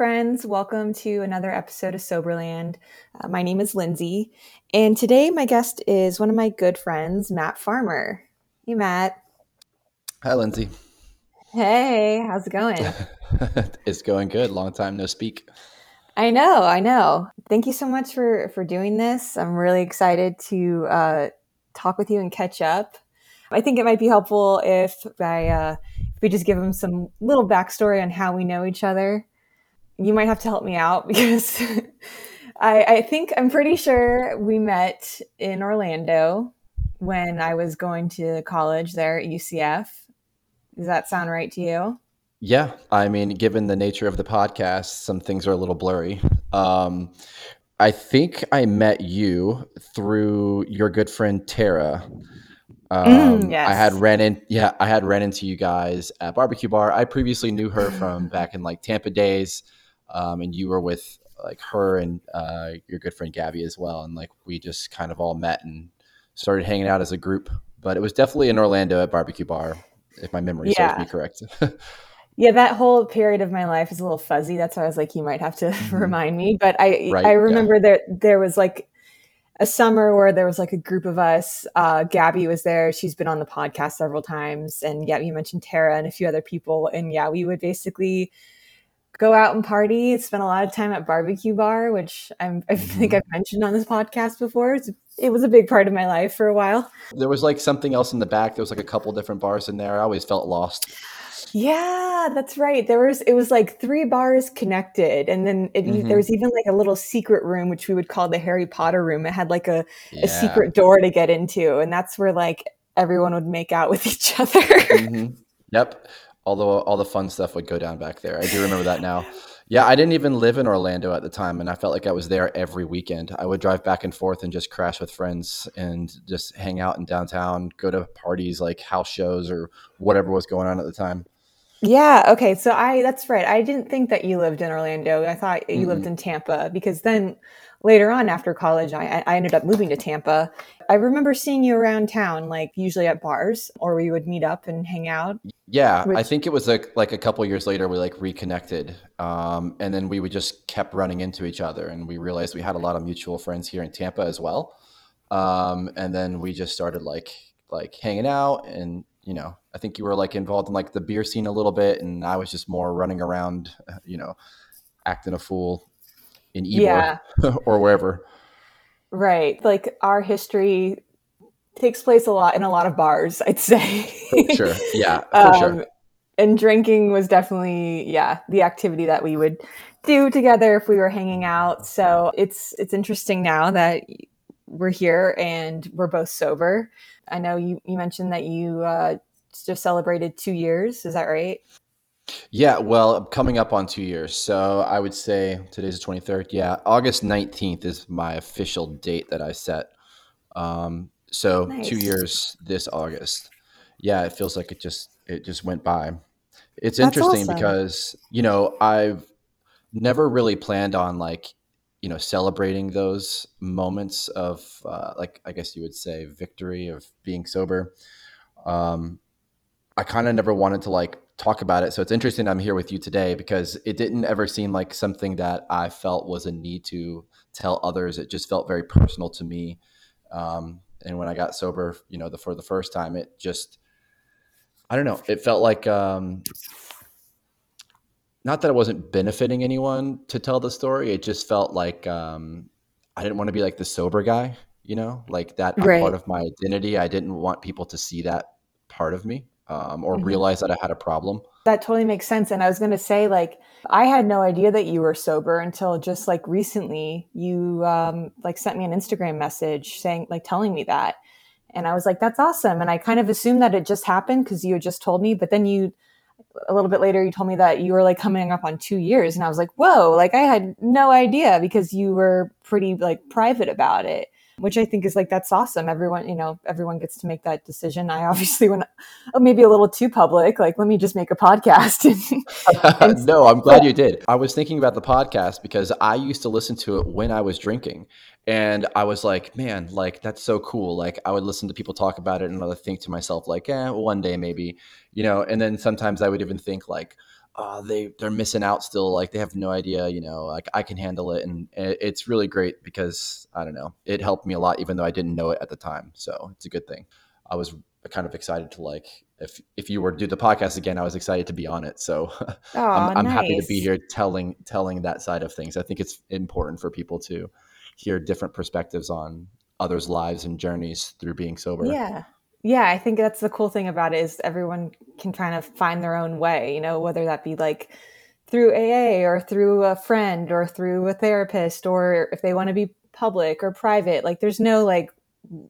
Hi, friends. Welcome to another episode of Soberland. Uh, my name is Lindsay, and today my guest is one of my good friends, Matt Farmer. Hey, Matt. Hi, Lindsay. Hey, how's it going? it's going good. Long time no speak. I know, I know. Thank you so much for for doing this. I'm really excited to uh, talk with you and catch up. I think it might be helpful if I uh, if we just give them some little backstory on how we know each other you might have to help me out because I, I think I'm pretty sure we met in Orlando when I was going to college there at UCF. Does that sound right to you? Yeah, I mean, given the nature of the podcast, some things are a little blurry. Um, I think I met you through your good friend Tara. Um, mm, yes. I had ran in, yeah, I had ran into you guys at barbecue bar. I previously knew her from back in like Tampa days um, and you were with like her and uh, your good friend Gabby as well, and like we just kind of all met and started hanging out as a group. But it was definitely in Orlando at barbecue bar, if my memory yeah. serves me correct. yeah, that whole period of my life is a little fuzzy. That's why I was like, you might have to mm-hmm. remind me. But I right, I remember yeah. that there was like a summer where there was like a group of us. Uh, Gabby was there. She's been on the podcast several times, and yeah, you mentioned Tara and a few other people. And yeah, we would basically go out and party, Spent a lot of time at barbecue bar, which I'm, i think mm-hmm. I've mentioned on this podcast before. It's, it was a big part of my life for a while. There was like something else in the back. There was like a couple different bars in there. I always felt lost. Yeah, that's right. There was it was like three bars connected, and then it, mm-hmm. there was even like a little secret room, which we would call the Harry Potter room. It had like a, yeah. a secret door to get into, and that's where like everyone would make out with each other. mm-hmm. Yep the all the fun stuff would go down back there. I do remember that now. Yeah, I didn't even live in Orlando at the time, and I felt like I was there every weekend. I would drive back and forth and just crash with friends and just hang out in downtown, go to parties like house shows or whatever was going on at the time. Yeah. Okay. So I that's right. I didn't think that you lived in Orlando. I thought you mm-hmm. lived in Tampa because then later on after college, I, I ended up moving to Tampa. I remember seeing you around town, like usually at bars, or we would meet up and hang out. Yeah, which... I think it was like like a couple years later we like reconnected, um, and then we would just kept running into each other, and we realized we had a lot of mutual friends here in Tampa as well. Um, and then we just started like like hanging out, and you know, I think you were like involved in like the beer scene a little bit, and I was just more running around, you know, acting a fool in Ybor yeah. or wherever. Right. Like our history takes place a lot in a lot of bars, I'd say. for sure. Yeah, for um, sure. And drinking was definitely, yeah, the activity that we would do together if we were hanging out. So it's it's interesting now that we're here and we're both sober. I know you you mentioned that you uh, just celebrated two years. Is that right? Yeah, well, coming up on two years. So I would say today's the 23rd. Yeah, August 19th is my official date that I set. Um, so nice. two years this August. Yeah, it feels like it just it just went by. It's That's interesting awesome. because you know I've never really planned on like you know celebrating those moments of uh, like I guess you would say victory of being sober. Um, I kind of never wanted to like talk about it. So it's interesting I'm here with you today because it didn't ever seem like something that I felt was a need to tell others. It just felt very personal to me. Um, and when I got sober, you know, the, for the first time, it just, I don't know, it felt like, um, not that it wasn't benefiting anyone to tell the story. It just felt like, um, I didn't want to be like the sober guy, you know, like that right. part of my identity. I didn't want people to see that part of me um, or mm-hmm. realize that I had a problem. That totally makes sense. And I was going to say, like, I had no idea that you were sober until just like recently. You um, like sent me an Instagram message saying, like, telling me that, and I was like, "That's awesome." And I kind of assumed that it just happened because you had just told me. But then you, a little bit later, you told me that you were like coming up on two years, and I was like, "Whoa!" Like I had no idea because you were pretty like private about it which I think is like that's awesome. Everyone, you know, everyone gets to make that decision. I obviously went oh, maybe a little too public. Like, let me just make a podcast. and, no, I'm glad you did. I was thinking about the podcast because I used to listen to it when I was drinking, and I was like, man, like that's so cool. Like I would listen to people talk about it, and I would think to myself, like, eh, one day maybe, you know. And then sometimes I would even think like uh, they they're missing out still. Like they have no idea, you know. Like I can handle it, and it's really great because I don't know. It helped me a lot, even though I didn't know it at the time. So it's a good thing. I was kind of excited to like if if you were to do the podcast again, I was excited to be on it. So oh, I'm, I'm nice. happy to be here telling telling that side of things. I think it's important for people to hear different perspectives on others' lives and journeys through being sober. Yeah. Yeah, I think that's the cool thing about it is everyone can kind of find their own way, you know, whether that be like through AA or through a friend or through a therapist or if they want to be public or private. Like there's no like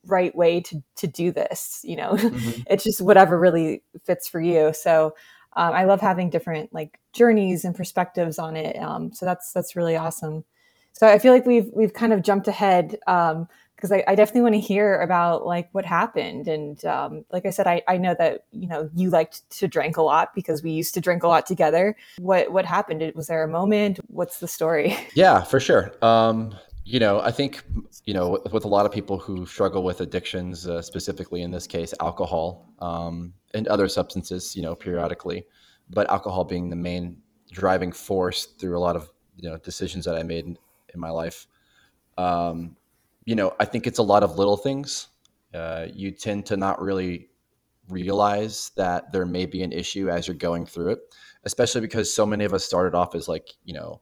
right way to to do this, you know. Mm-hmm. it's just whatever really fits for you. So um, I love having different like journeys and perspectives on it. Um, so that's that's really awesome. So I feel like we've we've kind of jumped ahead um, because I, I, definitely want to hear about like what happened. And um, like I said, I, I know that you know you liked to drink a lot because we used to drink a lot together. What what happened? Was there a moment? What's the story? Yeah, for sure. Um, you know, I think you know with, with, a lot of people who struggle with addictions, uh, specifically in this case, alcohol um, and other substances. You know, periodically, but alcohol being the main driving force through a lot of you know decisions that I made in, in my life. Um, you know, I think it's a lot of little things. Uh, you tend to not really realize that there may be an issue as you're going through it, especially because so many of us started off as like, you know,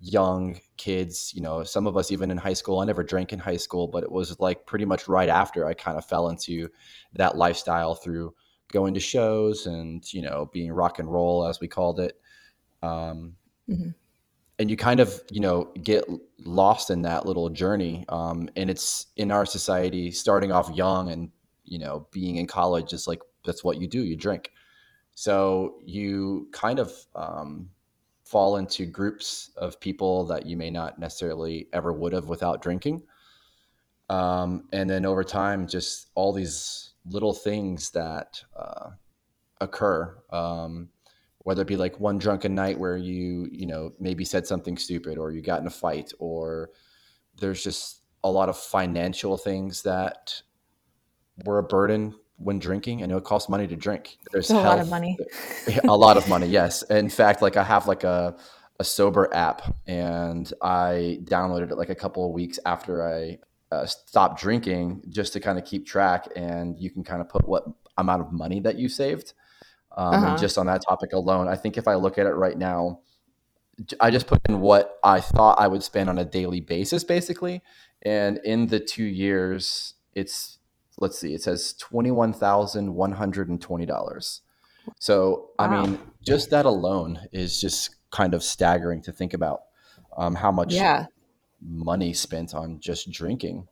young kids, you know, some of us even in high school. I never drank in high school, but it was like pretty much right after I kind of fell into that lifestyle through going to shows and, you know, being rock and roll, as we called it. Um, mm-hmm and you kind of you know get lost in that little journey um, and it's in our society starting off young and you know being in college is like that's what you do you drink. So you kind of um, fall into groups of people that you may not necessarily ever would have without drinking. Um, and then over time just all these little things that uh, occur um, whether it be like one drunken night where you you know maybe said something stupid or you got in a fight or there's just a lot of financial things that were a burden when drinking. I know it costs money to drink. There's a health, lot of money. a lot of money, yes. In fact, like I have like a a sober app, and I downloaded it like a couple of weeks after I uh, stopped drinking, just to kind of keep track. And you can kind of put what amount of money that you saved. Um, uh-huh. And just on that topic alone, I think if I look at it right now, I just put in what I thought I would spend on a daily basis, basically. And in the two years, it's let's see, it says twenty one thousand one hundred and twenty dollars. So wow. I mean, just that alone is just kind of staggering to think about um, how much yeah. money spent on just drinking.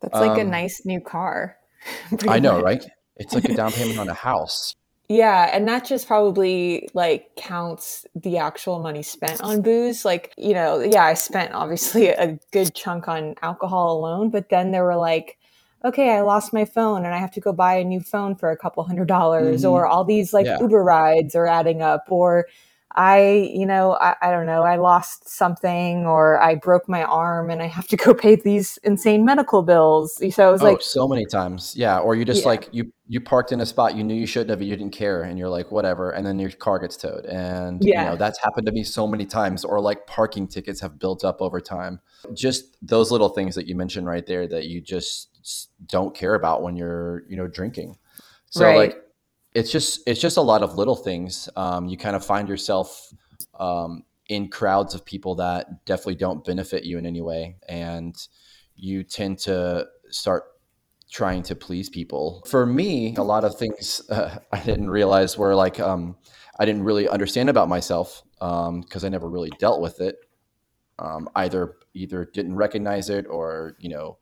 That's like um, a nice new car. I know, right? It's like a down payment on a house. Yeah, and that just probably like counts the actual money spent on booze. Like, you know, yeah, I spent obviously a good chunk on alcohol alone, but then there were like, okay, I lost my phone and I have to go buy a new phone for a couple hundred dollars, mm-hmm. or all these like yeah. Uber rides are adding up, or I, you know, I, I, don't know, I lost something or I broke my arm and I have to go pay these insane medical bills. So it was oh, like so many times. Yeah. Or you just yeah. like you you parked in a spot you knew you shouldn't have, you didn't care, and you're like, whatever, and then your car gets towed. And yeah. you know, that's happened to me so many times, or like parking tickets have built up over time. Just those little things that you mentioned right there that you just don't care about when you're, you know, drinking. So right. like it's just it's just a lot of little things. Um, you kind of find yourself um, in crowds of people that definitely don't benefit you in any way, and you tend to start trying to please people. For me, a lot of things uh, I didn't realize were like um, I didn't really understand about myself because um, I never really dealt with it. Um, either either didn't recognize it or you know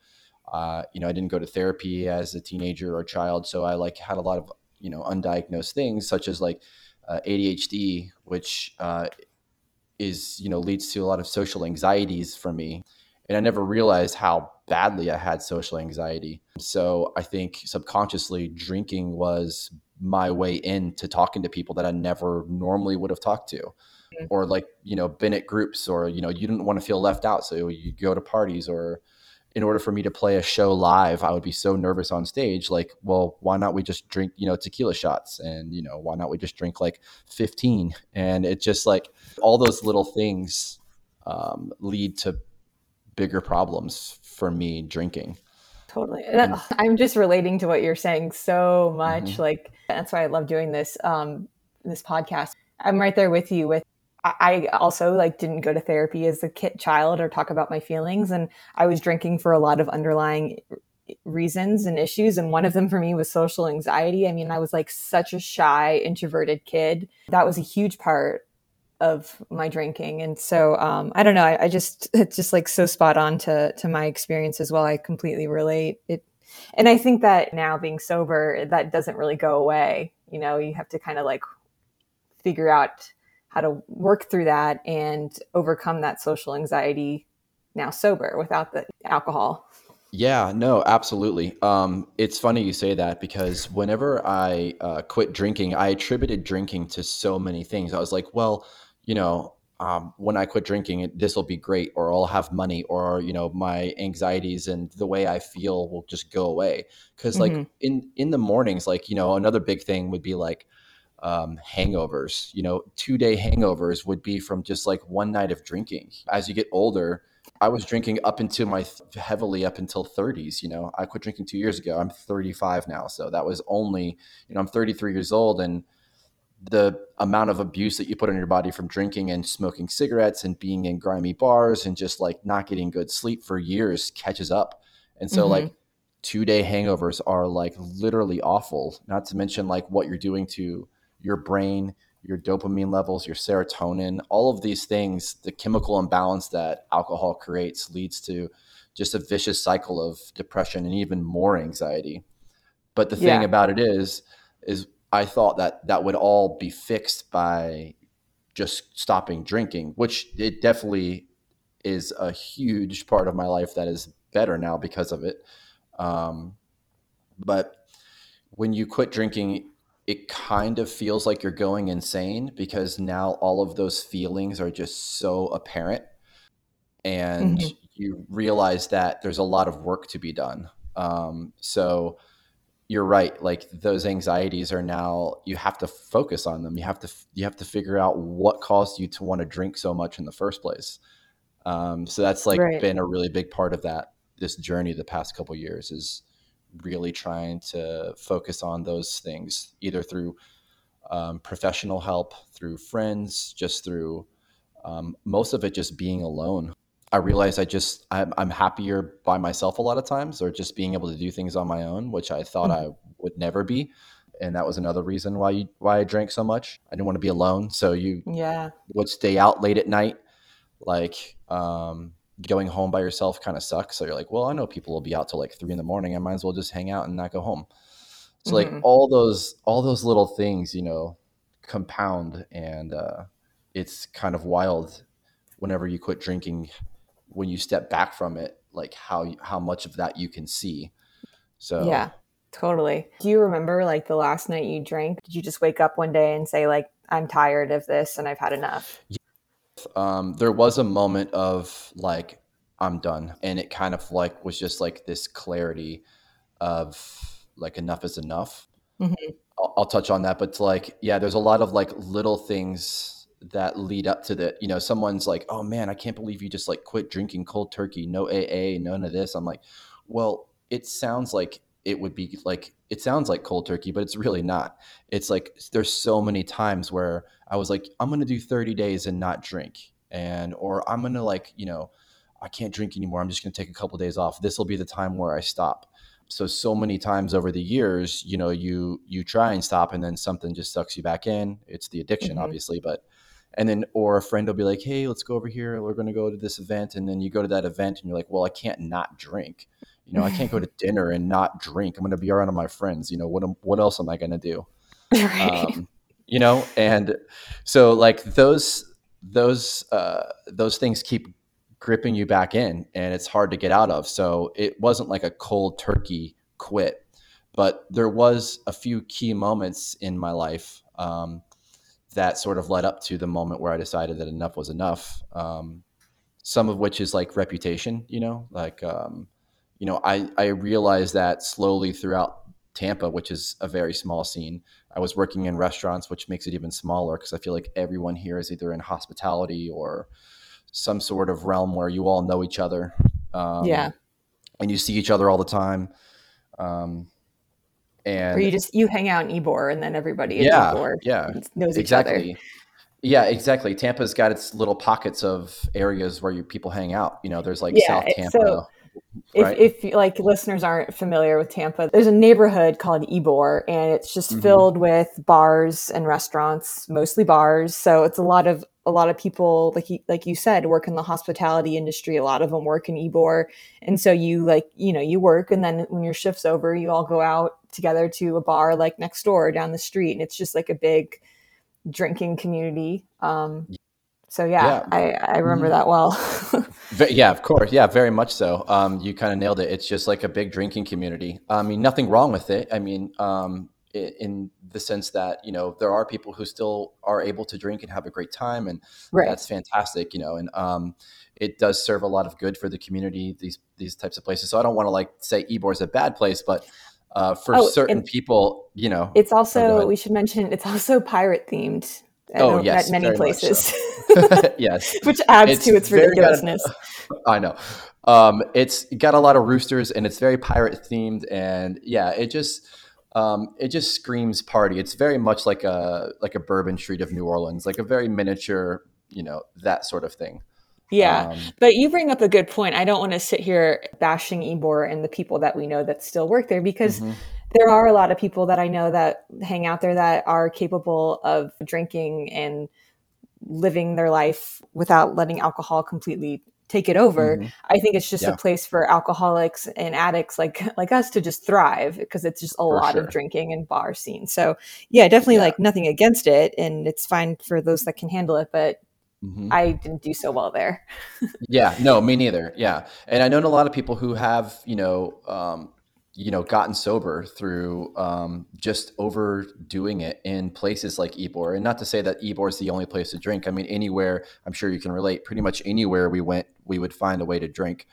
uh, you know I didn't go to therapy as a teenager or child, so I like had a lot of you know undiagnosed things such as like uh, ADHD, which uh, is you know leads to a lot of social anxieties for me, and I never realized how badly I had social anxiety. So I think subconsciously drinking was my way in to talking to people that I never normally would have talked to. Mm-hmm. Or like, you know, been at groups or, you know, you didn't want to feel left out. So you go to parties or in order for me to play a show live, I would be so nervous on stage. Like, well, why not we just drink, you know, tequila shots? And, you know, why not we just drink like 15? And it just like all those little things um, lead to bigger problems for me drinking. Totally. And I'm just relating to what you're saying so much. Mm-hmm. Like, that's why I love doing this, um, this podcast. I'm right there with you with I also like didn't go to therapy as a kid child or talk about my feelings and I was drinking for a lot of underlying reasons and issues and one of them for me was social anxiety. I mean, I was like such a shy introverted kid. That was a huge part of my drinking and so um, I don't know, I, I just it's just like so spot on to to my experience as well. I completely relate. It and I think that now being sober that doesn't really go away. You know, you have to kind of like figure out how to work through that and overcome that social anxiety now sober without the alcohol. Yeah, no, absolutely. Um, it's funny you say that because whenever I uh, quit drinking, I attributed drinking to so many things. I was like, well, you know, um, when I quit drinking, this will be great, or I'll have money, or you know, my anxieties and the way I feel will just go away. Because like mm-hmm. in in the mornings, like you know, another big thing would be like, um, hangovers. You know, two day hangovers would be from just like one night of drinking. As you get older, I was drinking up into my heavily up until 30s. You know, I quit drinking two years ago. I'm 35 now. So that was only, you know, I'm 33 years old and the amount of abuse that you put on your body from drinking and smoking cigarettes and being in grimy bars and just like not getting good sleep for years catches up. And so, mm-hmm. like, two day hangovers are like literally awful, not to mention like what you're doing to your brain, your dopamine levels, your serotonin, all of these things, the chemical imbalance that alcohol creates leads to just a vicious cycle of depression and even more anxiety. But the thing about it is, is I thought that that would all be fixed by just stopping drinking, which it definitely is a huge part of my life that is better now because of it. Um, but when you quit drinking, it kind of feels like you're going insane because now all of those feelings are just so apparent and mm-hmm. you realize that there's a lot of work to be done um, so you're right like those anxieties are now you have to focus on them you have to you have to figure out what caused you to want to drink so much in the first place um, so that's like right. been a really big part of that this journey the past couple years is really trying to focus on those things, either through um, professional help, through friends, just through um, most of it just being alone. I realize I just I'm, I'm, happier by myself a lot of times, or just being able to do things on my own, which I thought mm-hmm. I would never be, and that was another reason why you why I drank so much. I didn't want to be alone, so you yeah would stay out late at night, like um, going home by yourself kind of sucks. So you're like, well, I know people will be out till like three in the morning. I might as well just hang out and not go home. So mm-hmm. like all those all those little things, you know, compound and uh, it's kind of wild whenever you quit drinking when you step back from it, like how how much of that you can see. So yeah, totally. Do you remember like the last night you drank? Did you just wake up one day and say like I'm tired of this and I've had enough? Um, there was a moment of like I'm done, and it kind of like was just like this clarity of like enough is enough. Mm-hmm. I'll, I'll touch on that, but like yeah, there's a lot of like little things that lead up to that. You know, someone's like, "Oh man, I can't believe you just like quit drinking cold turkey, no AA, none of this." I'm like, well, it sounds like it would be like it sounds like cold turkey, but it's really not. It's like there's so many times where I was like, I'm gonna do 30 days and not drink, and or I'm gonna like, you know, I can't drink anymore. I'm just gonna take a couple of days off. This will be the time where I stop. So so many times over the years, you know, you you try and stop, and then something just sucks you back in. It's the addiction, mm-hmm. obviously, but and then or a friend will be like, hey, let's go over here. We're gonna go to this event, and then you go to that event, and you're like, well, I can't not drink you know, I can't go to dinner and not drink. I'm going to be around my friends. You know, what what else am I going to do? Right. Um, you know, and so like those those uh, those things keep gripping you back in, and it's hard to get out of. So it wasn't like a cold turkey quit, but there was a few key moments in my life um, that sort of led up to the moment where I decided that enough was enough. Um, some of which is like reputation, you know, like um, you know, I I realized that slowly throughout Tampa, which is a very small scene. I was working in restaurants, which makes it even smaller because I feel like everyone here is either in hospitality or some sort of realm where you all know each other. Um, yeah. And you see each other all the time. Um, and or you just you hang out in Ybor and then everybody yeah, Ybor yeah, knows exactly. each other. Yeah, exactly. Tampa's got its little pockets of areas where you people hang out. You know, there's like yeah, South Tampa. So- Right? If, if like listeners aren't familiar with Tampa, there's a neighborhood called Ybor, and it's just mm-hmm. filled with bars and restaurants, mostly bars. So it's a lot of a lot of people, like you, like you said, work in the hospitality industry. A lot of them work in Ybor, and so you like you know you work, and then when your shift's over, you all go out together to a bar like next door down the street, and it's just like a big drinking community. Um, so yeah, yeah. I, I remember mm-hmm. that well. yeah, of course. Yeah, very much so. Um, you kind of nailed it. It's just like a big drinking community. I mean, nothing wrong with it. I mean, um, in the sense that you know there are people who still are able to drink and have a great time, and right. that's fantastic. You know, and um, it does serve a lot of good for the community. These these types of places. So I don't want to like say Ybor is a bad place, but uh, for oh, certain people, you know, it's also oh, we should mention it's also pirate themed oh, yes, at many places. So. yes. Which adds it's to its ridiculousness. I know. Um, it's got a lot of roosters and it's very pirate themed. And yeah, it just, um, it just screams party. It's very much like a, like a bourbon street of New Orleans, like a very miniature, you know, that sort of thing. Yeah, um, but you bring up a good point. I don't want to sit here bashing Ybor and the people that we know that still work there because mm-hmm there are a lot of people that I know that hang out there that are capable of drinking and living their life without letting alcohol completely take it over. Mm-hmm. I think it's just yeah. a place for alcoholics and addicts like like us to just thrive because it's just a for lot sure. of drinking and bar scene. So yeah, definitely yeah. like nothing against it and it's fine for those that can handle it, but Mm-hmm. I didn't do so well there. yeah, no, me neither. Yeah, and I know a lot of people who have, you know, um, you know gotten sober through um, just overdoing it in places like Ybor. And not to say that Ybor is the only place to drink. I mean, anywhere I'm sure you can relate. Pretty much anywhere we went, we would find a way to drink.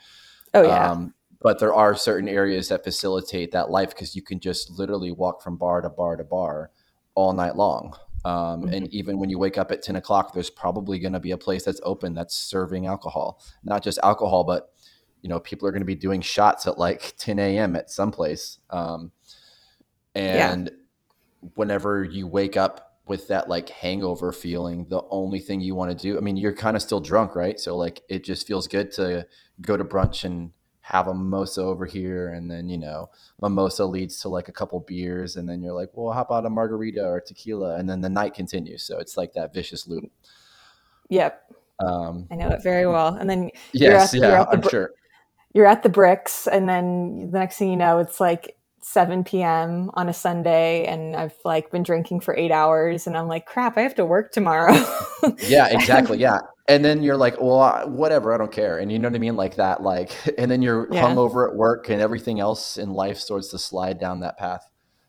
Oh yeah. Um, but there are certain areas that facilitate that life because you can just literally walk from bar to bar to bar all night long. Um, mm-hmm. And even when you wake up at 10 o'clock, there's probably going to be a place that's open that's serving alcohol, not just alcohol, but you know, people are going to be doing shots at like 10 a.m. at some place. Um, and yeah. whenever you wake up with that like hangover feeling, the only thing you want to do, I mean, you're kind of still drunk, right? So like it just feels good to go to brunch and have a mimosa over here. And then, you know, mimosa leads to like a couple beers. And then you're like, well, how about a margarita or tequila? And then the night continues. So it's like that vicious loop. Yep. Um, I know it very well. And then yes, at, yeah, I'm sure you're at the bricks and then the next thing you know it's like 7 p.m. on a Sunday and I've like been drinking for eight hours and I'm like, crap, I have to work tomorrow. yeah, exactly. Yeah. And then you're like, well, whatever, I don't care. And you know what I mean? Like that, like, and then you're yeah. hungover at work and everything else in life starts to slide down that path.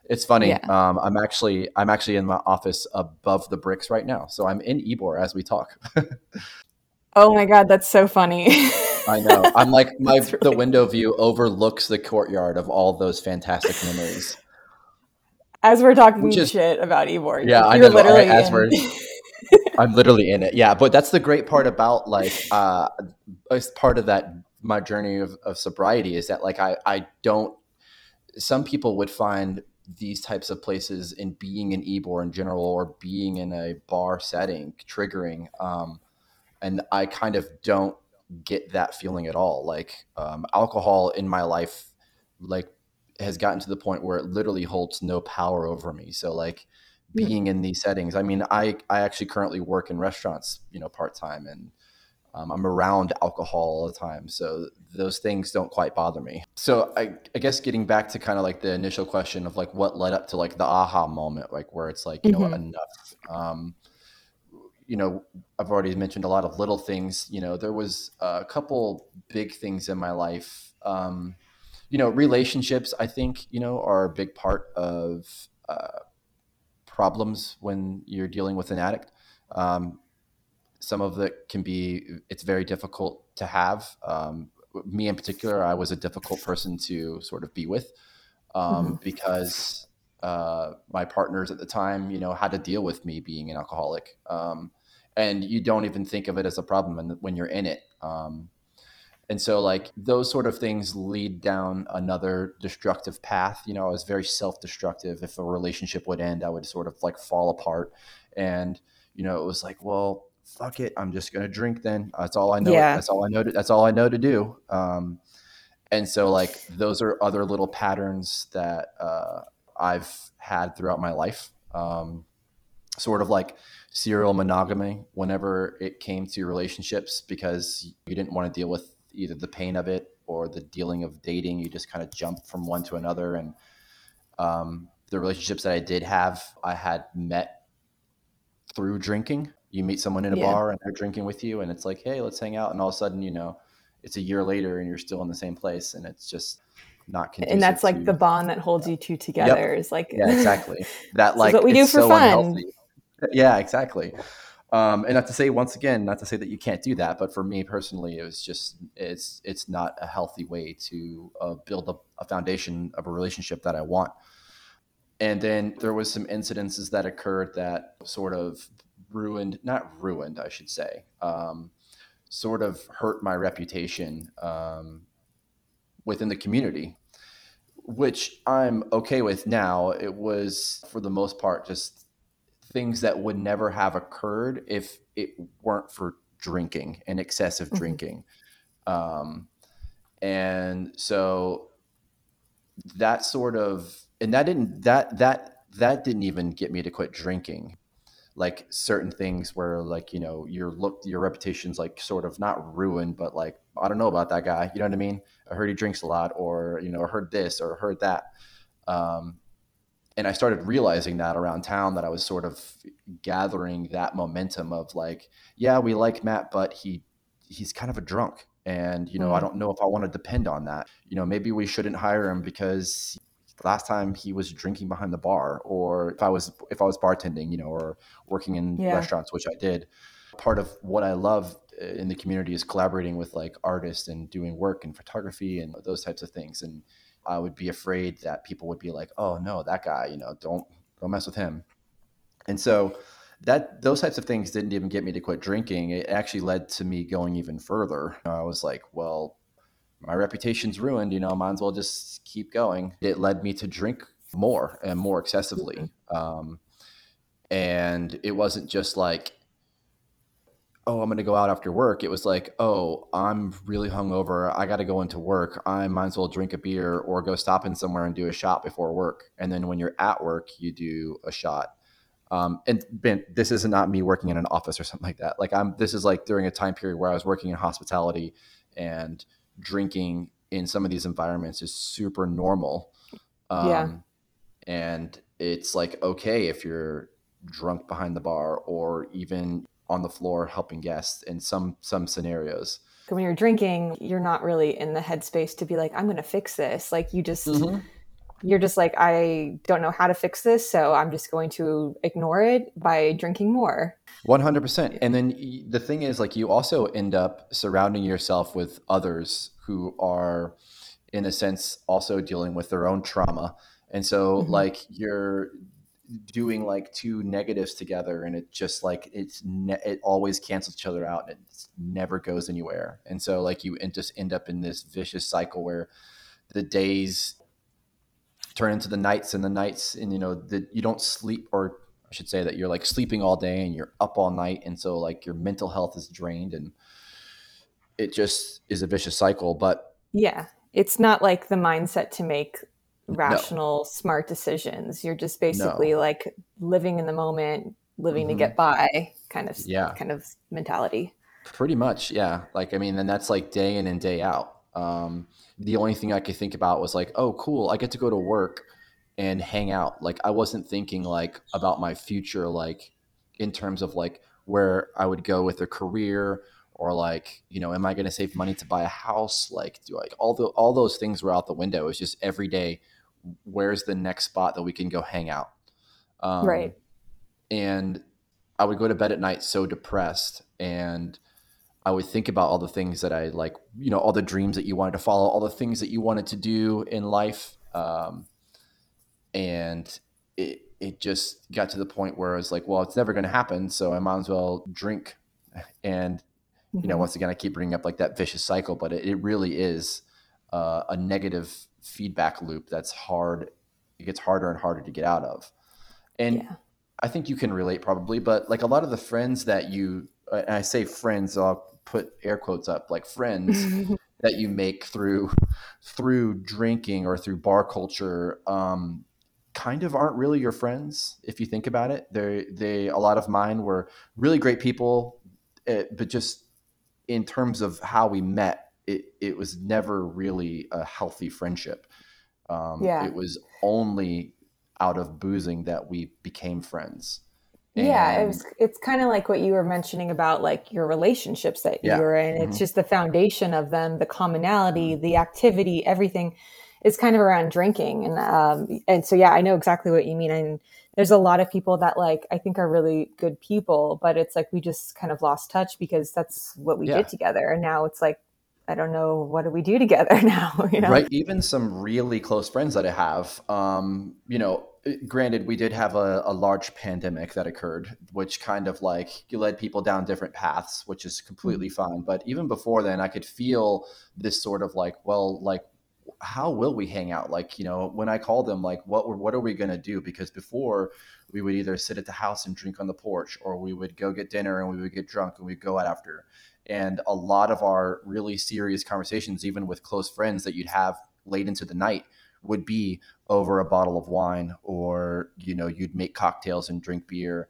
It's funny. Yeah. Um, I'm actually, I'm actually in my office above the bricks right now. So I'm in Ybor as we talk. oh my God. That's so funny. I know. I'm like my really the window view overlooks the courtyard of all those fantastic memories. As we're talking is, shit about Ybor, yeah, I know. Literally as in. we're, I'm literally in it. Yeah, but that's the great part about like uh, as part of that my journey of, of sobriety is that like I I don't. Some people would find these types of places in being in Ybor in general or being in a bar setting triggering. Um, and I kind of don't get that feeling at all. Like um, alcohol in my life, like has gotten to the point where it literally holds no power over me. So like being in these settings, I mean, I I actually currently work in restaurants, you know, part time, and um, I'm around alcohol all the time. So those things don't quite bother me. So I, I guess getting back to kind of like the initial question of like what led up to like the aha moment, like where it's like you mm-hmm. know enough. Um, you know, I've already mentioned a lot of little things. You know, there was a couple big things in my life. Um, you know, relationships, I think, you know, are a big part of uh, problems when you're dealing with an addict. Um, some of it can be, it's very difficult to have. Um, me in particular, I was a difficult person to sort of be with um, mm-hmm. because uh, my partners at the time, you know, had to deal with me being an alcoholic. Um, and you don't even think of it as a problem when you're in it. Um, and so, like, those sort of things lead down another destructive path. You know, I was very self destructive. If a relationship would end, I would sort of like fall apart. And, you know, it was like, well, fuck it. I'm just going to drink then. That's all I know. Yeah. That's all I know. To, that's all I know to do. Um, and so, like, those are other little patterns that uh, I've had throughout my life. Um, sort of like serial monogamy whenever it came to relationships because you didn't want to deal with either the pain of it or the dealing of dating. You just kind of jump from one to another. And um, the relationships that I did have, I had met through drinking. You meet someone in a yeah. bar and they're drinking with you, and it's like, hey, let's hang out. And all of a sudden, you know, it's a year later and you're still in the same place, and it's just not and that's like to, the bond that holds you two together yep. is like yeah exactly that like what we do for so fun unhealthy. yeah exactly um, and not to say once again, not to say that you can't do that, but for me personally, it was just it's it's not a healthy way to uh, build up a foundation of a relationship that I want. And then there was some incidences that occurred that sort of ruined, not ruined, I should say, um, sort of hurt my reputation um, within the community, which I'm okay with now. It was for the most part just things that would never have occurred if it weren't for drinking and excessive mm-hmm. drinking. Um, and so that sort of, and that didn't, that, that, that didn't even get me to quit drinking. Like certain things where like, you know, your look, your reputation's like sort of not ruined, but like, I don't know about that guy. You know what I mean? I heard he drinks a lot or, you know, heard this or heard that. Um, and I started realizing that around town that I was sort of gathering that momentum of like, yeah, we like Matt, but he he's kind of a drunk. And, you know, mm-hmm. I don't know if I want to depend on that. You know, maybe we shouldn't hire him because last time he was drinking behind the bar or if I was if I was bartending, you know, or working in yeah. restaurants, which I did. Part of what I love uh, in the community is collaborating with like artists and doing work and photography and those types of things. And I would be afraid that people would be like, "Oh no, that guy, you know, don't don't mess with him." And so that those types of things didn't even get me to quit drinking. It actually led to me going even further. I was like, "Well, my reputation's ruined. You know, might as well just keep going." It led me to drink more and more excessively. Mm-hmm. Um, and it wasn't just like oh, I'm going to go out after work. It was like, oh, I'm really hungover. I got to go into work. I might as well drink a beer or go stop in somewhere and do a shot before work. And then when you're at work, you do a shot. Um, and Ben, this is not me working in an office or something like that. Like I'm, this is like during a time period where I was working in hospitality and drinking in some of these environments is super normal. Um, yeah. And it's like, okay, if you're drunk behind the bar or even on the floor helping guests in some some scenarios. So when you're drinking you're not really in the headspace to be like i'm going to fix this. Like you just mm-hmm. you're just like i don't know how to fix this so i'm just going to ignore it by drinking more. 100% and then the thing is like you also end up surrounding yourself with others who are in a sense also dealing with their own trauma. And so mm-hmm. like you're doing like two negatives together and it just like it's ne- it always cancels each other out and it never goes anywhere. And so like you just end up in this vicious cycle where the days turn into the nights and the nights and you know that you don't sleep or i should say that you're like sleeping all day and you're up all night and so like your mental health is drained and it just is a vicious cycle but yeah. It's not like the mindset to make rational, no. smart decisions. You're just basically no. like living in the moment, living mm-hmm. to get by kind of yeah. kind of mentality. Pretty much, yeah. Like I mean, and that's like day in and day out. Um, the only thing I could think about was like, oh, cool, I get to go to work and hang out. Like I wasn't thinking like about my future, like in terms of like where I would go with a career or like you know am i going to save money to buy a house like do i all the all those things were out the window it was just every day where's the next spot that we can go hang out? Um, right. And I would go to bed at night so depressed. And I would think about all the things that I like, you know, all the dreams that you wanted to follow, all the things that you wanted to do in life. Um, and it, it just got to the point where I was like, well, it's never going to happen. So I might as well drink. And, you know, mm-hmm. once again, I keep bringing up like that vicious cycle, but it, it really is uh, a negative feedback loop that's hard. It gets harder and harder to get out of. And yeah. I think you can relate probably, but like a lot of the friends that you, and I say friends, I'll put air quotes up, like friends that you make through through drinking or through bar culture, um, kind of aren't really your friends if you think about it. They they a lot of mine were really great people, eh, but just in terms of how we met, it it was never really a healthy friendship. Um, yeah. It was only out of boozing that we became friends. And yeah, it was, it's kind of like what you were mentioning about like your relationships that yeah. you're in. It's mm-hmm. just the foundation of them, the commonality, the activity, everything is kind of around drinking. And um, and so yeah, I know exactly what you mean. And there's a lot of people that like I think are really good people, but it's like we just kind of lost touch because that's what we yeah. did together. And now it's like I don't know what do we do together now. You know, right? Even some really close friends that I have, um, you know, granted, we did have a, a, large pandemic that occurred, which kind of like led people down different paths, which is completely mm-hmm. fine. But even before then, I could feel this sort of like, well, like, how will we hang out? Like, you know, when I call them, like, what what are we gonna do? Because before we would either sit at the house and drink on the porch, or we would go get dinner and we would get drunk and we'd go out after. And a lot of our really serious conversations, even with close friends that you'd have late into the night, would be over a bottle of wine or you know you'd make cocktails and drink beer.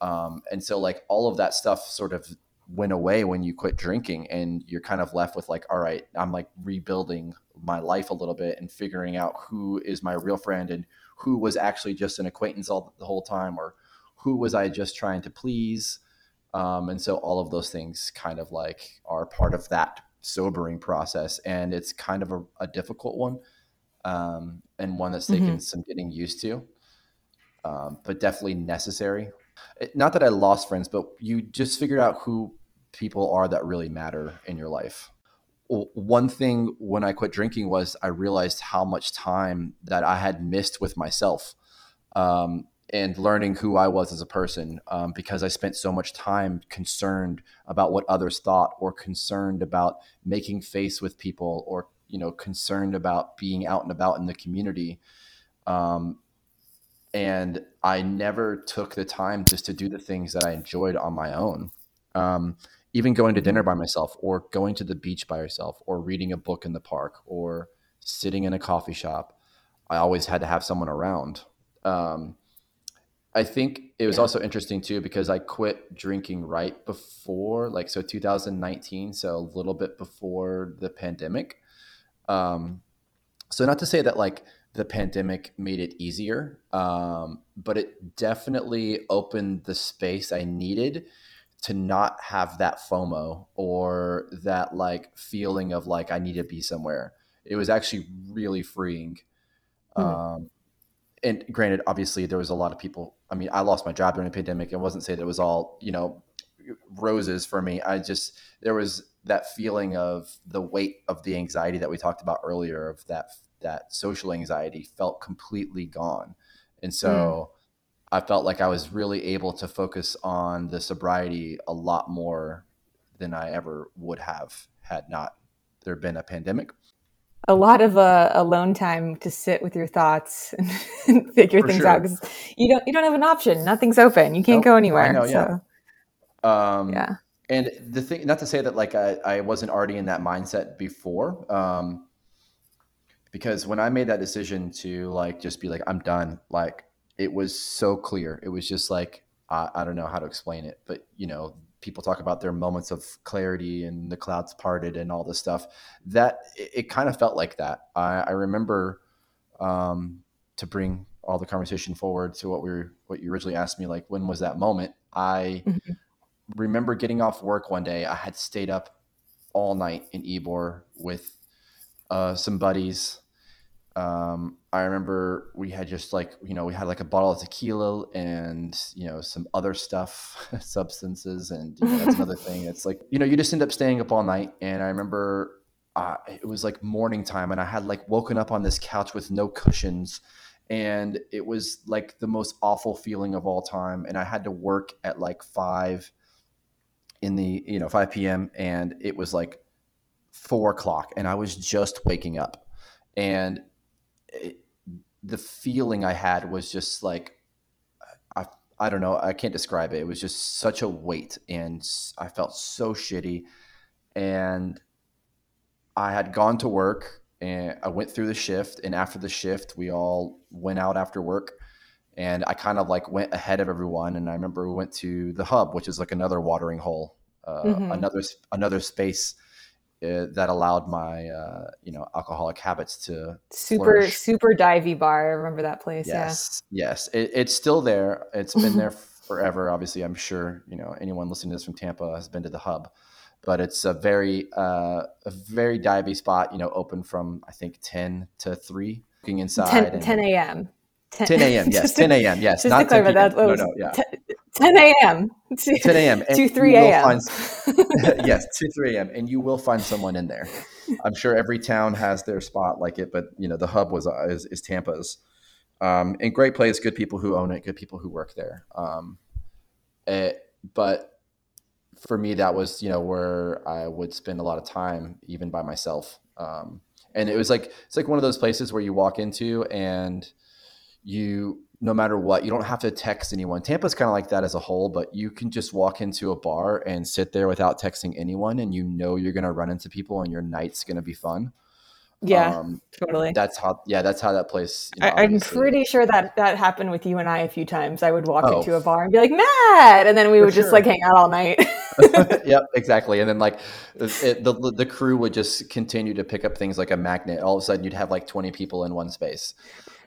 Um, and so like all of that stuff sort of went away when you quit drinking and you're kind of left with like all right i'm like rebuilding my life a little bit and figuring out who is my real friend and who was actually just an acquaintance all the whole time or who was i just trying to please um, and so all of those things kind of like are part of that sobering process and it's kind of a, a difficult one um, and one that's taken mm-hmm. some getting used to, um, but definitely necessary. It, not that I lost friends, but you just figured out who people are that really matter in your life. One thing when I quit drinking was I realized how much time that I had missed with myself. Um, and learning who I was as a person um, because I spent so much time concerned about what others thought or concerned about making face with people or you know concerned about being out and about in the community. Um, and i never took the time just to do the things that i enjoyed on my own. Um, even going to dinner by myself or going to the beach by yourself or reading a book in the park or sitting in a coffee shop i always had to have someone around. Um, i think it was yeah. also interesting too because i quit drinking right before like so 2019 so a little bit before the pandemic um, so not to say that like the pandemic made it easier, um, but it definitely opened the space I needed to not have that FOMO or that like feeling of like I need to be somewhere. It was actually really freeing. Mm. Um, and granted, obviously there was a lot of people. I mean, I lost my job during the pandemic. It wasn't say that it was all you know roses for me. I just there was that feeling of the weight of the anxiety that we talked about earlier of that that social anxiety felt completely gone and so mm. i felt like i was really able to focus on the sobriety a lot more than i ever would have had not there been a pandemic a lot of uh, alone time to sit with your thoughts and figure For things sure. out because you don't you don't have an option nothing's open you can't nope. go anywhere know, so yeah. Um, yeah and the thing, not to say that like I, I wasn't already in that mindset before, um, because when I made that decision to like just be like I'm done, like it was so clear. It was just like I, I don't know how to explain it, but you know, people talk about their moments of clarity and the clouds parted and all this stuff. That it, it kind of felt like that. I, I remember um, to bring all the conversation forward to what we were, what you originally asked me, like when was that moment? I. Mm-hmm remember getting off work one day. I had stayed up all night in Ybor with uh, some buddies. Um, I remember we had just like you know we had like a bottle of tequila and you know some other stuff, substances, and you know, that's another thing. It's like you know you just end up staying up all night. And I remember uh, it was like morning time, and I had like woken up on this couch with no cushions, and it was like the most awful feeling of all time. And I had to work at like five in the you know 5 p.m. and it was like four o'clock, and I was just waking up, and it, the feeling I had was just like I I don't know I can't describe it. It was just such a weight, and I felt so shitty, and I had gone to work and I went through the shift, and after the shift, we all went out after work and I kind of like went ahead of everyone. And I remember we went to the hub, which is like another watering hole, uh, mm-hmm. another another space uh, that allowed my uh, you know alcoholic habits to super flourish. super divey bar. I remember that place. Yes, yeah. yes, it, it's still there. It's been there forever. Obviously, I'm sure you know anyone listening to this from Tampa has been to the hub. But it's a very, uh, a very divey spot. You know, open from I think ten to three. Looking inside, 10, 10 a.m. 10, 10 a.m. Yes, 10 a.m. Yes, not to clarify, that no, no, yeah. 10 a.m. 10 a.m. to 3 a.m. yes, 2 3 a.m. And you will find someone in there. I'm sure every town has their spot like it, but you know the hub was uh, is, is Tampa's. Um, and great place, good people who own it, good people who work there. Um, it, eh, but for me, that was you know where I would spend a lot of time, even by myself. Um, and it was like it's like one of those places where you walk into and you no matter what you don't have to text anyone. Tampa's kind of like that as a whole but you can just walk into a bar and sit there without texting anyone and you know you're going to run into people and your night's going to be fun. Yeah um, totally. that's how yeah that's how that place you know, I, am pretty sure that that happened with you and i a few times. I would walk oh. into a bar and be like matt! And then we For would sure. just like hang out all night. Yep exactly. And then like it, the the crew would just continue to pick up things like a magnet. All of a sudden you'd have like 20 people in one space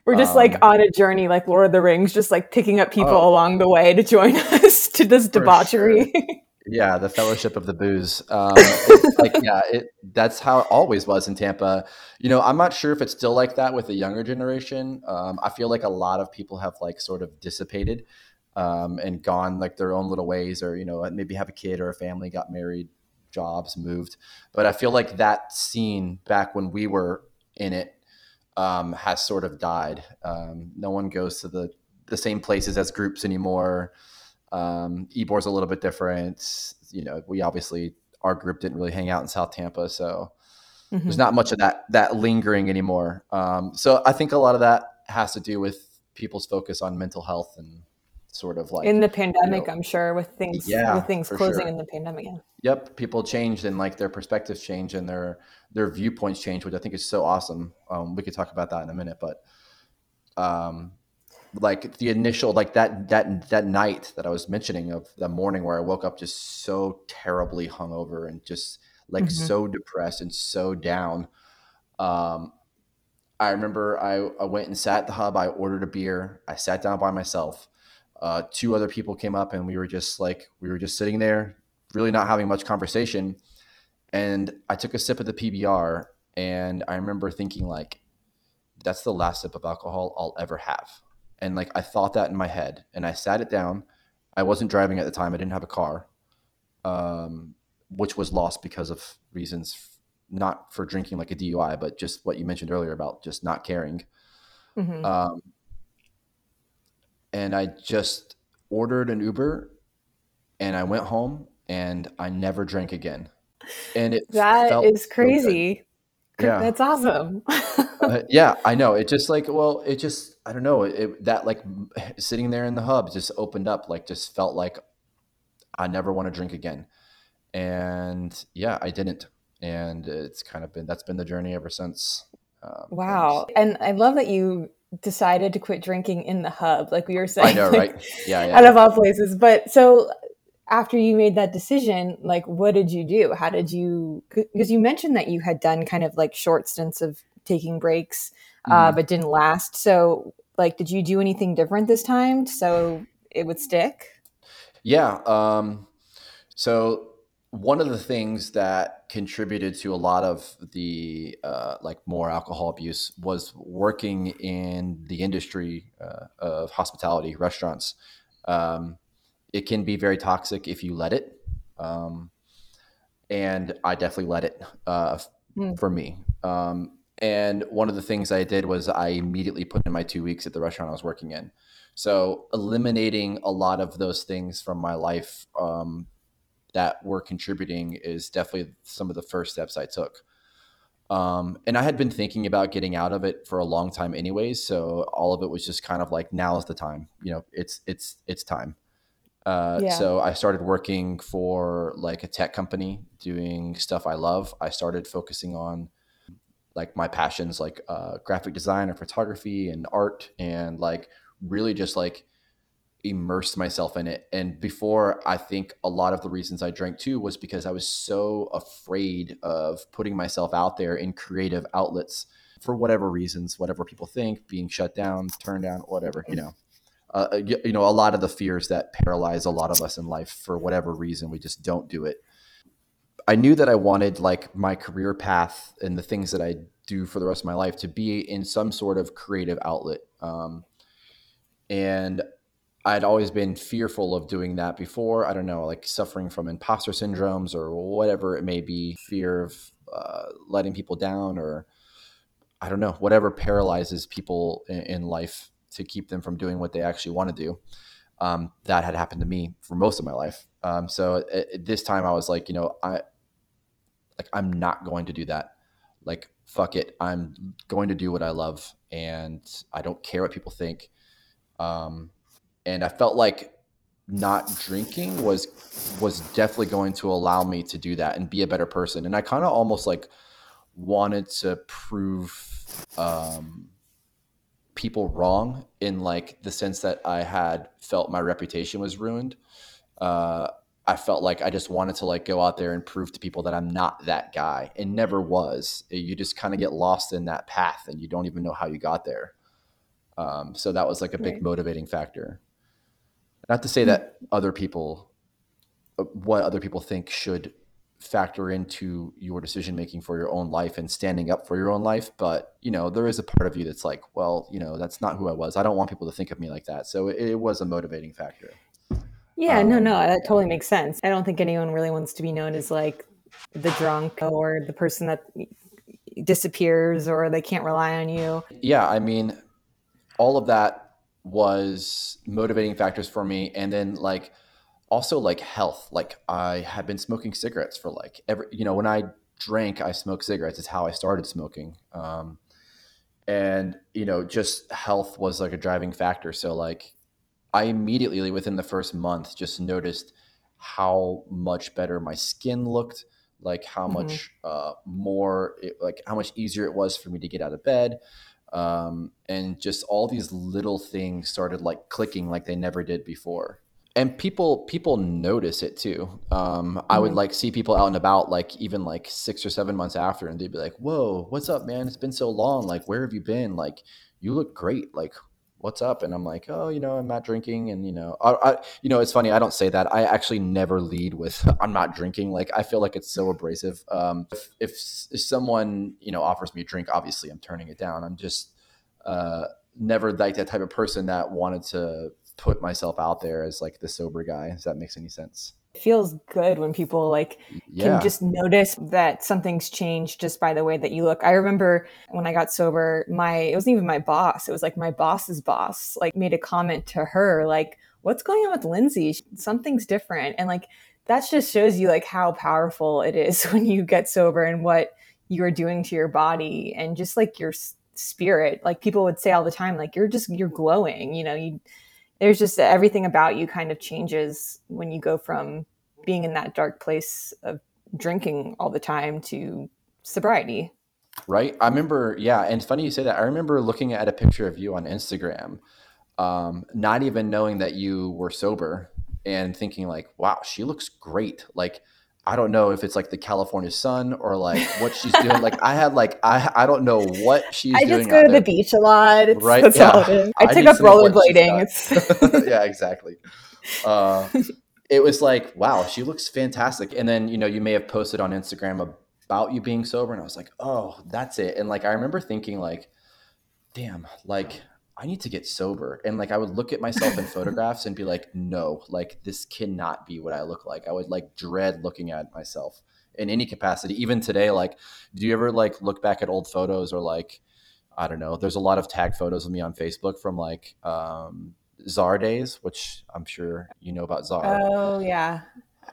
we're just um, like on a journey, like Lord of the Rings, just like picking up people oh, along the way to join us to this debauchery. Sure. Yeah, the Fellowship of the Booze. Um, like, yeah, it, that's how it always was in Tampa. You know, I'm not sure if it's still like that with the younger generation. Um, I feel like a lot of people have like sort of dissipated um, and gone like their own little ways, or you know, maybe have a kid or a family, got married, jobs, moved. But I feel like that scene back when we were in it um, has sort of died. Um, no one goes to the the same places as groups anymore. Um, Ybor's a little bit different. You know, we obviously our group didn't really hang out in South Tampa, so mm-hmm. there's not much of that that lingering anymore. Um, so I think a lot of that has to do with people's focus on mental health and sort of like in the pandemic you know, i'm sure with things yeah, with things closing sure. in the pandemic yeah. yep people changed and like their perspectives change and their their viewpoints change which i think is so awesome um, we could talk about that in a minute but um like the initial like that that that night that i was mentioning of the morning where i woke up just so terribly hungover and just like mm-hmm. so depressed and so down um i remember I, I went and sat at the hub i ordered a beer i sat down by myself uh, two other people came up and we were just like we were just sitting there really not having much conversation. And i took a sip of the pbr and i remember thinking like that's the last sip of alcohol i'll ever have. And like i thought that in my head and i sat it down. I wasn't driving at the time. I didn't have a car um, which was lost because of reasons not for drinking like a dui but just what you mentioned earlier about just not caring. Mm-hmm. um, and I just ordered an Uber and I went home and I never drank again. And it that is crazy. So yeah, that's awesome. uh, yeah, I know. It just like well, it just I don't know. It, that like sitting there in the hub just opened up. Like just felt like I never want to drink again. And yeah, I didn't. And it's kind of been that's been the journey ever since. Um, wow. And I love that you decided to quit drinking in the hub, like we were saying. I know, like, right? Yeah, yeah. Out of all places. But so after you made that decision, like what did you do? How did you because you mentioned that you had done kind of like short stints of taking breaks, uh, uh, but didn't last. So like did you do anything different this time so it would stick? Yeah. Um so one of the things that contributed to a lot of the uh, like more alcohol abuse was working in the industry uh, of hospitality restaurants. Um, it can be very toxic if you let it. Um, and i definitely let it uh, mm. for me. Um, and one of the things i did was i immediately put in my two weeks at the restaurant i was working in. So eliminating a lot of those things from my life um, that were contributing is definitely some of the first steps I took. Um, and I had been thinking about getting out of it for a long time anyways. So all of it was just kind of like, now is the time, you know, it's, it's, it's time. Uh, yeah. So I started working for like a tech company doing stuff I love. I started focusing on like my passions, like uh, graphic design and photography and art and like really just like immersed myself in it. And before, I think a lot of the reasons I drank too was because I was so afraid of putting myself out there in creative outlets for whatever reasons, whatever people think, being shut down, turned down, whatever, you know. Uh, uh you know, a lot of the fears that paralyze a lot of us in life for whatever reason, we just don't do it. I knew that I wanted like my career path and the things that I do for the rest of my life to be in some sort of creative outlet. Um, and I'd always been fearful of doing that before. I don't know, like suffering from imposter syndromes or whatever it may be, fear of uh, letting people down, or I don't know, whatever paralyzes people in, in life to keep them from doing what they actually want to do. Um, that had happened to me for most of my life. Um, so at, at this time, I was like, you know, I like I'm not going to do that. Like fuck it, I'm going to do what I love, and I don't care what people think. Um, and I felt like not drinking was was definitely going to allow me to do that and be a better person. And I kind of almost like wanted to prove um, people wrong in like the sense that I had felt my reputation was ruined. Uh, I felt like I just wanted to like go out there and prove to people that I'm not that guy and never was. You just kind of get lost in that path and you don't even know how you got there. Um, so that was like a big right. motivating factor. Not to say that other people, uh, what other people think should factor into your decision making for your own life and standing up for your own life, but you know there is a part of you that's like, well, you know, that's not who I was. I don't want people to think of me like that. So it, it was a motivating factor. Yeah, um, no, no, that totally makes sense. I don't think anyone really wants to be known as like the drunk or the person that disappears or they can't rely on you. Yeah, I mean, all of that was motivating factors for me. And then like also like health. Like i had been smoking cigarettes for like every you know when i drank i smoked cigarettes. It's how i started smoking. Um, and you know just health was like a driving factor. So like i immediately within the first month just noticed how much better my skin looked like how mm-hmm. much uh, more it, like how much easier it was for me to get out of bed um, and just all these little things started like clicking like they never did before. And people people notice it too. Um, mm-hmm. i would mm-hmm. like see people out and about like even like six or seven months after and they'd be like whoa what's up man? It's been so long. Like where have you been? Like you look great. Like what's up? And i'm like oh you know i'm not drinking and you know I, I, you know it's funny i don't say that i actually never lead with i'm not drinking like i feel like it's so abrasive um, if, if, if someone you know offers me a drink obviously i'm turning it down i'm just uh, never like that type of person that wanted to put myself out there as like the sober guy Does that makes any sense it feels good when people like yeah. can just notice that something's changed just by the way that you look. I remember when I got sober, my it wasn't even my boss. It was like my boss's boss like made a comment to her like, "What's going on with Lindsay? Something's different." And like that just shows you like how powerful it is when you get sober and what you are doing to your body and just like your spirit. Like people would say all the time like you're just you're glowing, you know, you there's just everything about you kind of changes when you go from being in that dark place of drinking all the time to sobriety. Right. I remember, yeah. And funny you say that. I remember looking at a picture of you on Instagram, um, not even knowing that you were sober and thinking, like, wow, she looks great. Like, I don't know if it's like the California sun or like what she's doing. like I had like I I don't know what she's I doing. I just go to the beach a lot. It's, right? That's yeah. I, I took up rollerblading. yeah, exactly. Uh, it was like, wow, she looks fantastic. And then, you know, you may have posted on Instagram about you being sober. And I was like, oh, that's it. And like, I remember thinking, like, damn, like, I need to get sober. And like, I would look at myself in photographs and be like, no, like, this cannot be what I look like. I would like dread looking at myself in any capacity. Even today, like, do you ever like look back at old photos or like, I don't know, there's a lot of tag photos of me on Facebook from like, um, Czar days, which I'm sure you know about Czar. Oh yeah,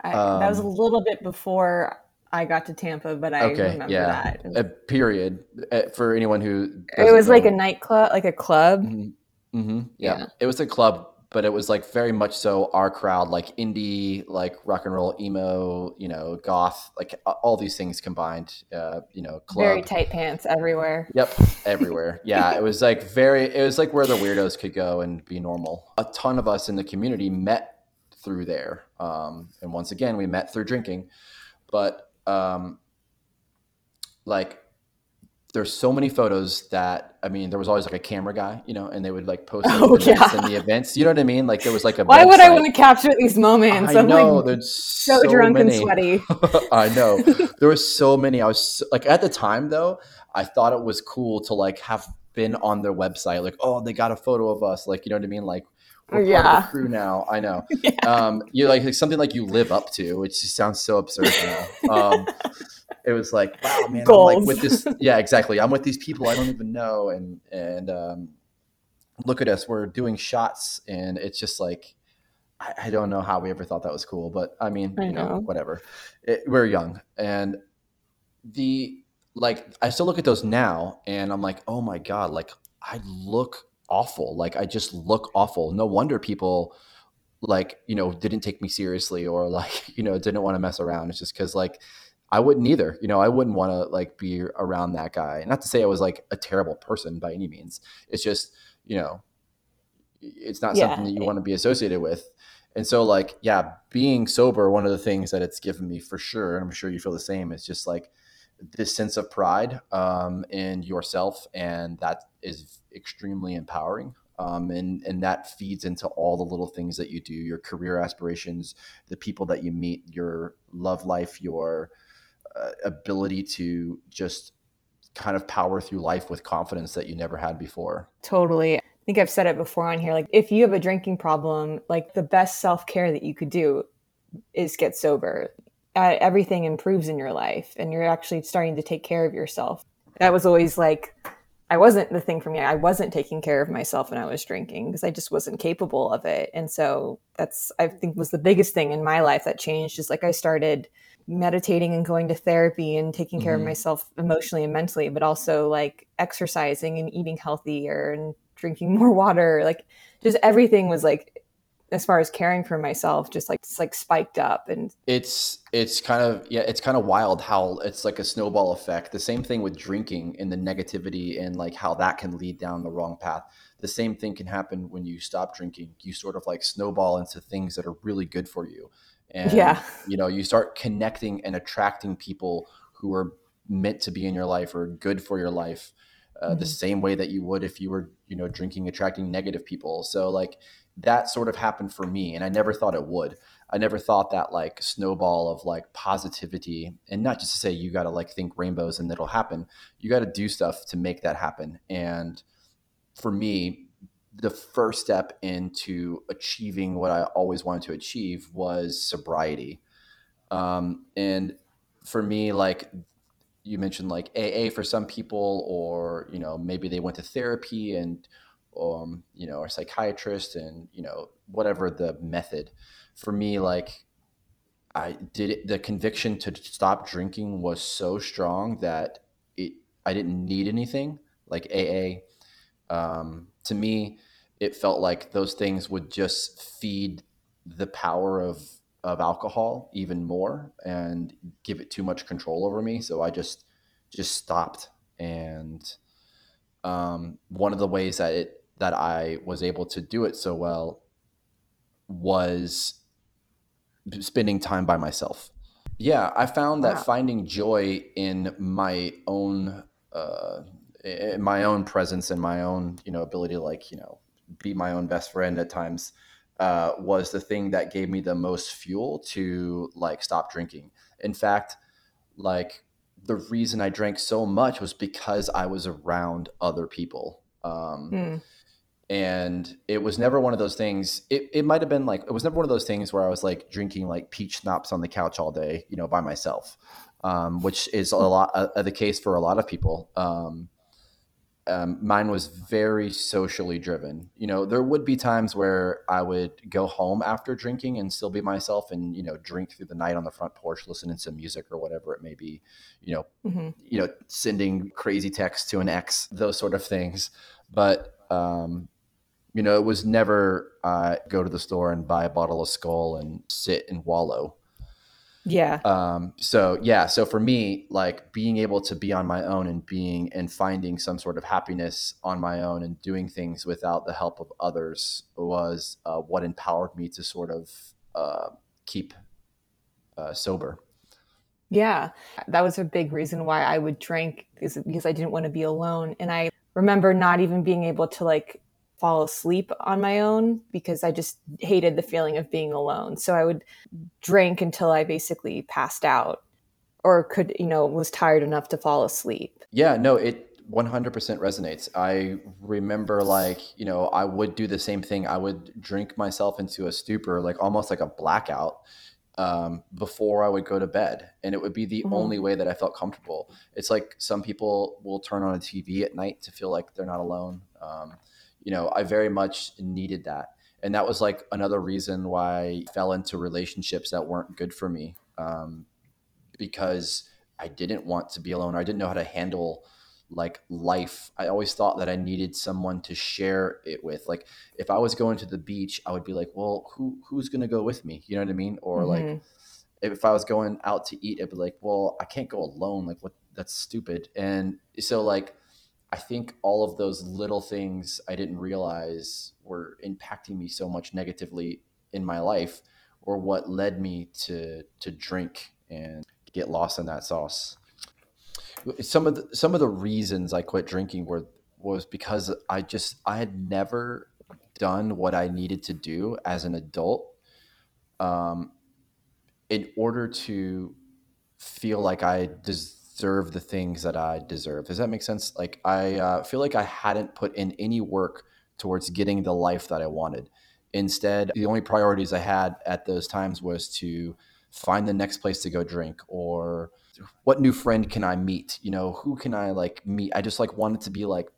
I, um, that was a um, little bit before I got to Tampa, but I okay, remember yeah. that. A period uh, for anyone who it was know. like a nightclub, like a club. Mm-hmm. Mm-hmm. Yeah. yeah, it was a club but it was like very much so our crowd, like indie, like rock and roll, emo, you know, goth, like all these things combined. Uh, you know, club. Very tight pants everywhere. Yep, everywhere. yeah, it was like very. It was like where the weirdos could go and be normal. A ton of us in the community met through there, um, and once again, we met through drinking. But um, like there's so many photos that I mean, there was always like a camera guy, you know, and they would like post oh, the yeah. and the events. You know what I mean? Like there was like a. Why website. would I want to capture these moments? I I'm know like there's so, so drunk many. and sweaty. I know there were so many. I was so, like at the time though, I thought it was cool to like have been on their website. Like, oh, they got a photo of us. Like, you know what I mean? Like. We're yeah. part of the crew now. I know. yeah. Um, you like, like something like you live up to, which just sounds so absurd now. Um, it was like, wow, man, I'm like with this. Yeah, exactly. I'm with these people I don't even know, and and um, look at us, we're doing shots, and it's just like, I, I, don't know how we ever thought that was cool, but I mean, I you know, know whatever. It, we're young, and the like, I still look at those now, and I'm like, oh my god, like I look awful. Like I just look awful. No wonder people like you know didn't take me seriously or like you know didn't want to mess around it's just because like I wouldn't either. You know, I wouldn't want to like be around that guy. Not to say I was like a terrible person by any means. It's just, you know, it's not yeah. something that you want to be associated with. And so like, yeah, being sober, one of the things that it's given me for sure, and I'm sure you feel the same, is just like this sense of pride um, in yourself. And that is extremely empowering. Um, and and that feeds into all the little things that you do, your career aspirations, the people that you meet, your love life, your uh, ability to just kind of power through life with confidence that you never had before. Totally. I think I've said it before on here. Like, if you have a drinking problem, like the best self care that you could do is get sober. Uh, everything improves in your life, and you're actually starting to take care of yourself. That was always like, I wasn't the thing for me. I wasn't taking care of myself when I was drinking because I just wasn't capable of it. And so that's, I think, was the biggest thing in my life that changed. Is like I started meditating and going to therapy and taking care mm-hmm. of myself emotionally and mentally, but also like exercising and eating healthier and drinking more water. Like just everything was like as far as caring for myself just like it's like spiked up and it's it's kind of yeah it's kind of wild how it's like a snowball effect. The same thing with drinking and the negativity and like how that can lead down the wrong path. The same thing can happen when you stop drinking. You sort of like snowball into things that are really good for you. And yeah. you know you start connecting and attracting people who are meant to be in your life or good for your life uh, mm-hmm. the same way that you would if you were you know drinking attracting negative people. So like that sort of happened for me and i never thought it would. I never thought that like snowball of like positivity and not just to say you got to like think rainbows and it'll happen. You got to do stuff to make that happen. And for me the first step into achieving what I always wanted to achieve was sobriety. Um, and for me, like you mentioned, like AA for some people, or you know maybe they went to therapy and um, you know, a psychiatrist and you know whatever the method. For me, like I did it, the conviction to stop drinking was so strong that it I didn't need anything like AA. Um, to me, it felt like those things would just feed the power of of alcohol even more and give it too much control over me. So I just just stopped. And um, one of the ways that it that I was able to do it so well was spending time by myself. Yeah, I found that wow. finding joy in my own uh, in my own presence and my own you know ability to like you know be my own best friend at times uh, was the thing that gave me the most fuel to like stop drinking. In fact, like the reason I drank so much was because I was around other people. Um, mm. And it was never one of those things. It, it might have been like, it was never one of those things where I was like drinking like peach schnapps on the couch all day, you know, by myself, um, which is a lot uh, the case for a lot of people. Um, um, mine was very socially driven. You know, there would be times where I would go home after drinking and still be myself and, you know, drink through the night on the front porch, listening to music or whatever it may be, you know, mm-hmm. you know, sending crazy texts to an ex, those sort of things. But, um, you know, it was never uh, go to the store and buy a bottle of Skol and sit and wallow. Yeah. Um, so yeah, so for me, like being able to be on my own and being and finding some sort of happiness on my own and doing things without the help of others was uh, what empowered me to sort of uh, keep uh, sober. Yeah, that was a big reason why I would drink because because I didn't want to be alone, and I remember not even being able to like fall asleep on my own because I just hated the feeling of being alone. So I would drink until I basically passed out or could, you know, was tired enough to fall asleep. Yeah, no, it 100% resonates. I remember like, you know, I would do the same thing. I would drink myself into a stupor, like almost like a blackout. Um, before I would go to bed. And it would be the mm-hmm. only way that I felt comfortable. It's like some people will turn on a TV at night to feel like they're not alone. Um, you know, I very much needed that. And that was like another reason why I fell into relationships that weren't good for me um, because I didn't want to be alone. I didn't know how to handle like life. I always thought that I needed someone to share it with. Like if I was going to the beach, I would be like, well, who who's going to go with me? You know what I mean? Or mm-hmm. like if I was going out to eat, I'd be like, well, I can't go alone. Like what? That's stupid. And so like I think all of those little things I didn't realize were impacting me so much negatively in my life or what led me to to drink and get lost in that sauce. Some of the some of the reasons I quit drinking were was because I just I had never done what I needed to do as an adult um, in order to feel like I des- deserve the things that I deserve. Does that make sense? Like I uh, feel like I hadn't put in any work towards getting the life that I wanted. Instead, the only priorities I had at those times was to find the next place to go drink or what new friend can I meet? You know, who can I like meet? I just like wanted to be like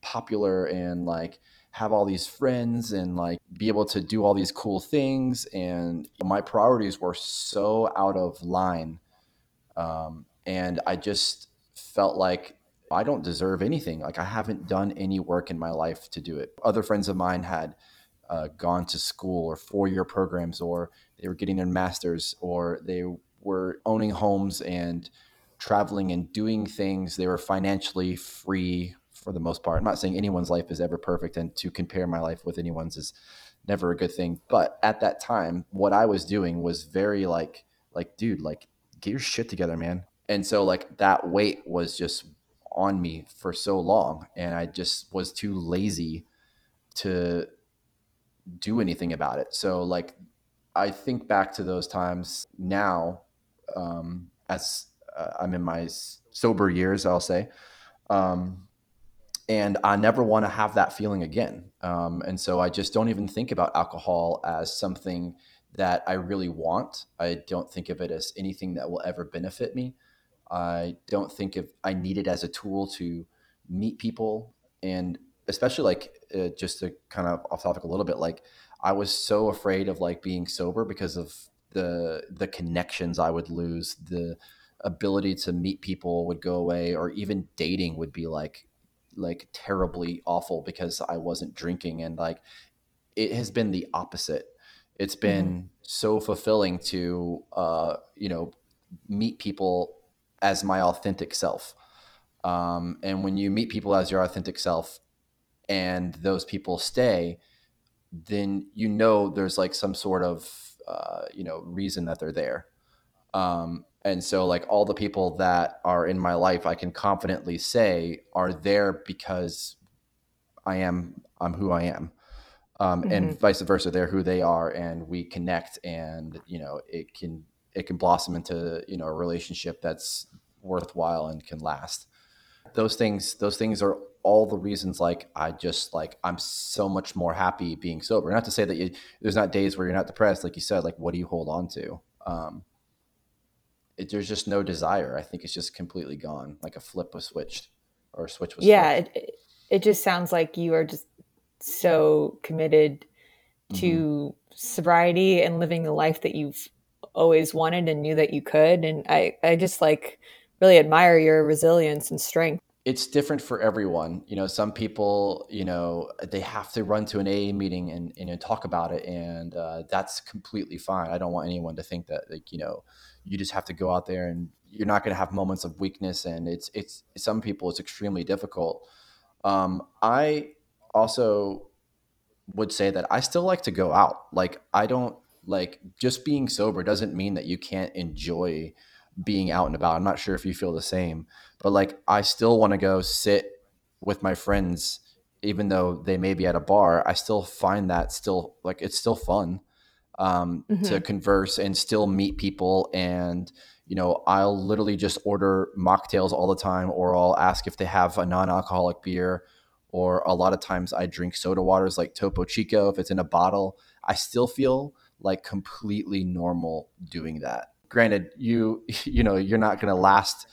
popular and like have all these friends and like be able to do all these cool things and my priorities were so out of line um, and I just felt like I don't deserve anything. Like I haven't done any work in my life to do it. Other friends of mine had uh, gone to school or four year programs, or they were getting their masters, or they were owning homes and traveling and doing things. They were financially free for the most part. I'm not saying anyone's life is ever perfect, and to compare my life with anyone's is never a good thing. But at that time, what I was doing was very like, like, dude, like, get your shit together, man and so like that weight was just on me for so long and i just was too lazy to do anything about it. So like i think back to those times now um, as uh, i'm in my sober years i'll say um, and i never want to have that feeling again. Um, and so i just don't even think about alcohol as something that i really want. I don't think of it as anything that will ever benefit me I don't think if I need it as a tool to meet people and especially like uh, just to kind of off topic a little bit like I was so afraid of like being sober because of the the connections I would lose the ability to meet people would go away or even dating would be like like terribly awful because I wasn't drinking and like it has been the opposite it's been mm-hmm. so fulfilling to uh you know meet people as my authentic self. Um, and when you meet people as your authentic self and those people stay, then you know there's like some sort of uh, you know reason that they're there. Um, and so like all the people that are in my life, I can confidently say are there because I am I'm who I am. um, mm-hmm. and vice versa. They're who they are, and we connect, and you know, it can it can blossom into you know a relationship that's worthwhile and can last. Those things, those things are all the reasons. Like I just like I'm so much more happy being sober. Not to say that you, there's not days where you're not depressed, like you said. Like what do you hold on to? Um, it, there's just no desire. I think it's just completely gone. Like a flip was switched, or a switch was. Yeah, it, it just sounds like you are just so committed to mm-hmm. sobriety and living the life that you've always wanted and knew that you could. And I, I just like really admire your resilience and strength. It's different for everyone. You know, some people, you know, they have to run to an AA meeting and, and talk about it. And uh, that's completely fine. I don't want anyone to think that, like, you know, you just have to go out there and you're not going to have moments of weakness. And it's, it's, some people, it's extremely difficult. Um, I also would say that I still like to go out. Like, I don't, like just being sober doesn't mean that you can't enjoy being out and about. I'm not sure if you feel the same, but like I still want to go sit with my friends even though they may be at a bar. I still find that still like it's still fun um, mm-hmm. to converse and still meet people and you know, I'll literally just order mocktails all the time or I'll ask if they have a non-alcoholic beer or a lot of times I drink soda waters like Topo Chico if it's in a bottle. I still feel like completely normal doing that. Granted, you you know, you're not going to last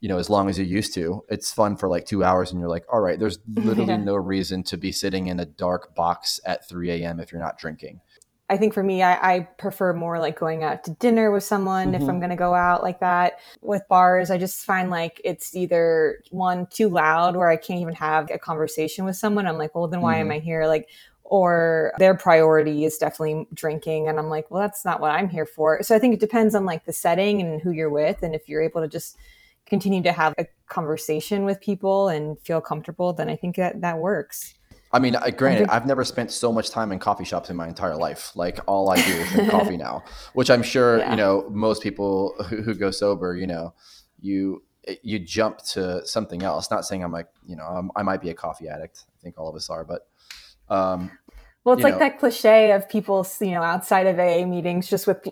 you know as long as you used to it's fun for like two hours and you're like all right there's literally yeah. no reason to be sitting in a dark box at 3 a.m if you're not drinking I think for me, I, I, prefer more like going out to dinner with someone mm-hmm. if I'm going to go out like that. With bars, I just find like it's either one too loud where I can't even have a conversation with someone. I'm like, well, then why mm-hmm. am I here? Like, or their priority is definitely drinking and i'm like well that's not what i'm here for so i think it depends on like the setting and who you're with and if you're able to just continue to have a conversation with people and feel comfortable then i think that that works I mean, granted, I've never spent so much time in coffee shops in my entire life. Like all I do is drink coffee now, which I'm sure yeah. you know most people who, who, go sober, you know, you you jump to something else. Not saying I'm like you know I'm, i might be a coffee addict. I think all of us are, but um, well, it's like know, that cliche of people, you know, outside of AA meetings, just with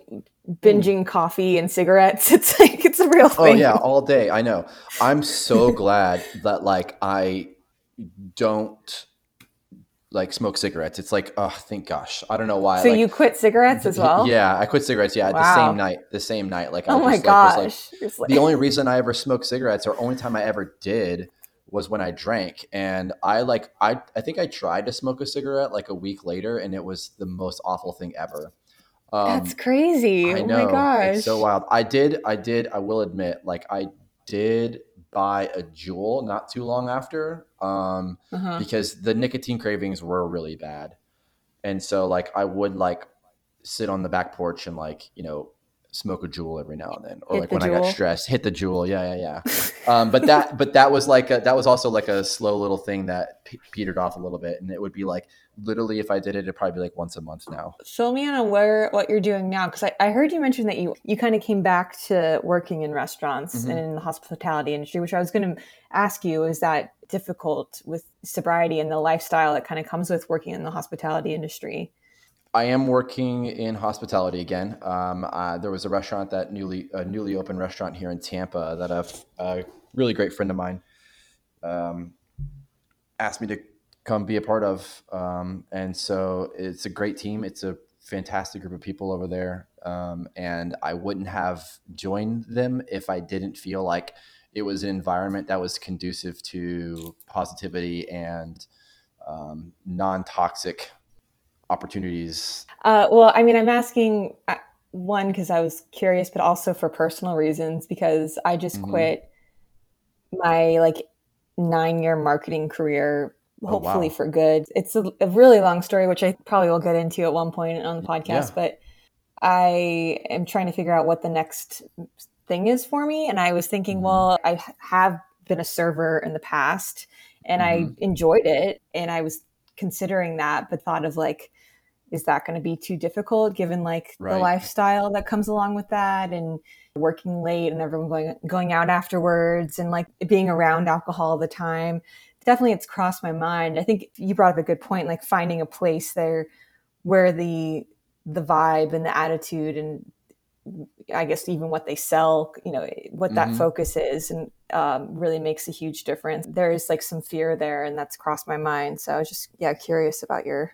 binging coffee and cigarettes. It's like it's a real oh, thing. Oh yeah, all day. I know. I'm so glad that like I don't like smoke cigarettes. It's like, oh, thank gosh. I don't know why. So like, you quit cigarettes as well? Yeah, I quit cigarettes. Yeah, wow. the same night. The same night. Like, oh I my gosh. Like, like, the only reason I ever smoked cigarettes, or only time I ever did, was when I drank. And I like I I think I tried to smoke a cigarette like a week later and it was the most awful thing ever. Um, That's crazy. I know. Oh my gosh. It's so wild. I did I did I will admit like I did buy a Juul not too long after um, uh-huh. because the nicotine cravings were really bad. And so like I would like sit on the back porch and like, you know, smoke a Juul every now and then, or hit like when Juul. I got stressed, hit the Juul. Yeah, yeah, yeah. um, but that, but that was like a, that was also like a slow little thing that pe- petered off a little bit, and it would be like literally if I did it, it'd probably be like once a month now. Fill me in on where what you're doing now, because I, I heard you mention that you you kind of came back to working in restaurants mm-hmm. and in the hospitality industry, which I was going to ask you: is that difficult with sobriety and the lifestyle that kind of comes with working in the hospitality industry? I am working in hospitality again. Um, uh, there was a restaurant that newly a newly opened restaurant here in Tampa that a, a really great friend of mine um, asked me to come be a part of, um, and so it's a great team. It's a fantastic group of people over there, um, and I wouldn't have joined them if I didn't feel like it was an environment that was conducive to positivity and um, non toxic opportunities? Uh, well, I mean, I'm asking uh, one because I was curious, but also for personal reasons because I just mm-hmm. quit my like nine year marketing career, hopefully oh, wow. for good. It's a, a, really long story, which I probably will get into at one point on the podcast, yeah. but I am trying to figure out what the next thing is for me. And I was thinking, mm-hmm. well, I have been a server in the past and mm-hmm. I enjoyed it. And I was considering that, but thought of like, is that going to be too difficult given like right. the lifestyle that comes along with that and working late and everyone going going out afterwards and like being around alcohol all the time definitely it's crossed my mind. I think you brought up a good point, like finding a place there where the the vibe and the attitude and I guess even what they sell, you know, what that mm-hmm. focus is, and um, really makes a huge difference. There is like some fear there, and that's crossed my mind. So I was just yeah curious about your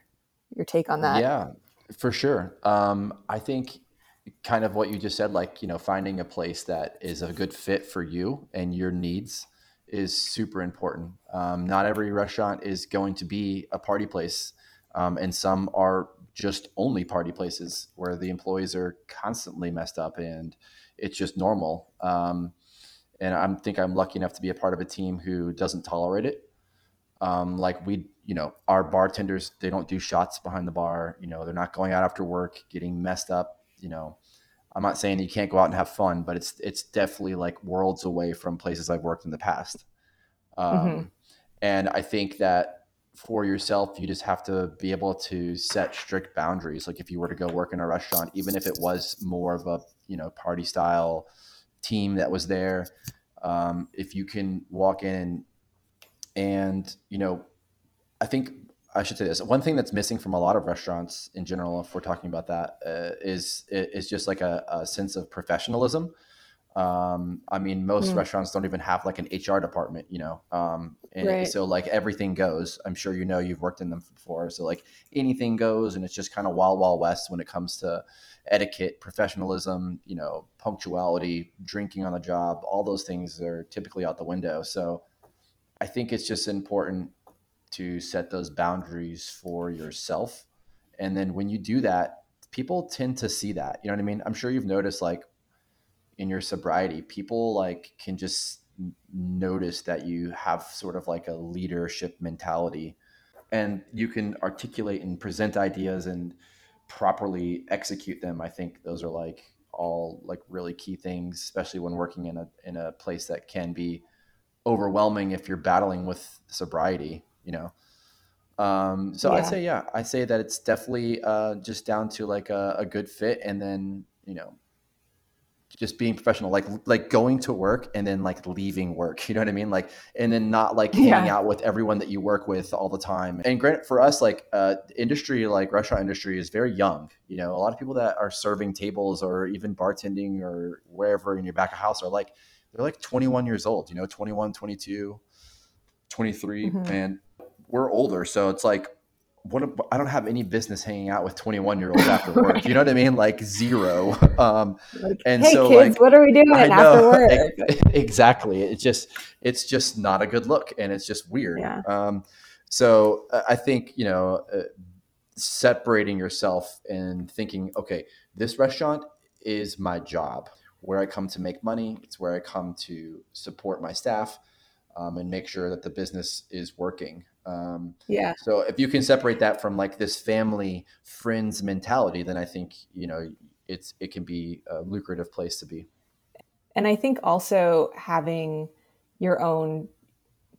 your take on that. Yeah, for sure. Um, I think kind of what you just said, like you know, finding a place that is a good fit for you and your needs is super important. Um, not every restaurant is going to be a party place, um, and some are just only party places where the employees are constantly messed up and it's just normal. Um, and I think I'm lucky enough to be a part of a team who doesn't tolerate it. Um, like we, you know, our bartenders, they don't do shots behind the bar. You know, they're not going out after work, getting messed up. You know, I'm not saying you can't go out and have fun, but it's it's definitely like worlds away from places I've worked in the past. Um, mm-hmm. And I think that for yourself, you just have to be able to set strict boundaries. Like if you were to go work in a restaurant, even if it was more of a you know party style team that was there, um, if you can walk in and you know, I think I should say this. One thing that's missing from a lot of restaurants in general, if we're talking about that, uh, is is just like a, a sense of professionalism. Um, I mean, most mm. restaurants don't even have like an HR department, you know. Um, and right. so like everything goes. I'm sure you know you've worked in them before. So like anything goes, and it's just kind of wild, wild west when it comes to etiquette, professionalism, you know, punctuality, drinking on the job. All those things are typically out the window. So I think it's just important to set those boundaries for yourself. And then when you do that, people tend to see that. You know what I mean? I'm sure you've noticed like in your sobriety, people like can just notice that you have sort of like a leadership mentality and you can articulate and present ideas and properly execute them. I think those are like all like really key things, especially when working in a in a place that can be overwhelming if you're battling with sobriety, you know. Um, so yeah. I'd say, yeah, I'd say that it's definitely uh, just down to like a, a good fit, and then you know just being professional, like like going to work and then like leaving work. You know what I mean? Like and then not like hanging yeah. out with everyone that you work with all the time. And granted, for us, like uh, industry, like restaurant industry, is very young. You know, a lot of people that are serving tables or even bartending or wherever in your back of house are like they're like 21 years old. You know, 21, 22, 23, mm-hmm. and we're older, so it's like what I don't have any business hanging out with 21 year olds after work. You know what I mean? Like zero. Um, like, and hey, so kids, like, what are we doing after work? exactly. It's just, it's just not a good look and it's just weird. Yeah. Um, so I think, you know, uh, separating yourself and thinking, okay, this restaurant is my job where I come to make money. It's where I come to support my staff um, and make sure that the business is working. Um, yeah. So if you can separate that from like this family friends mentality, then I think you know it's it can be a lucrative place to be. And I think also having your own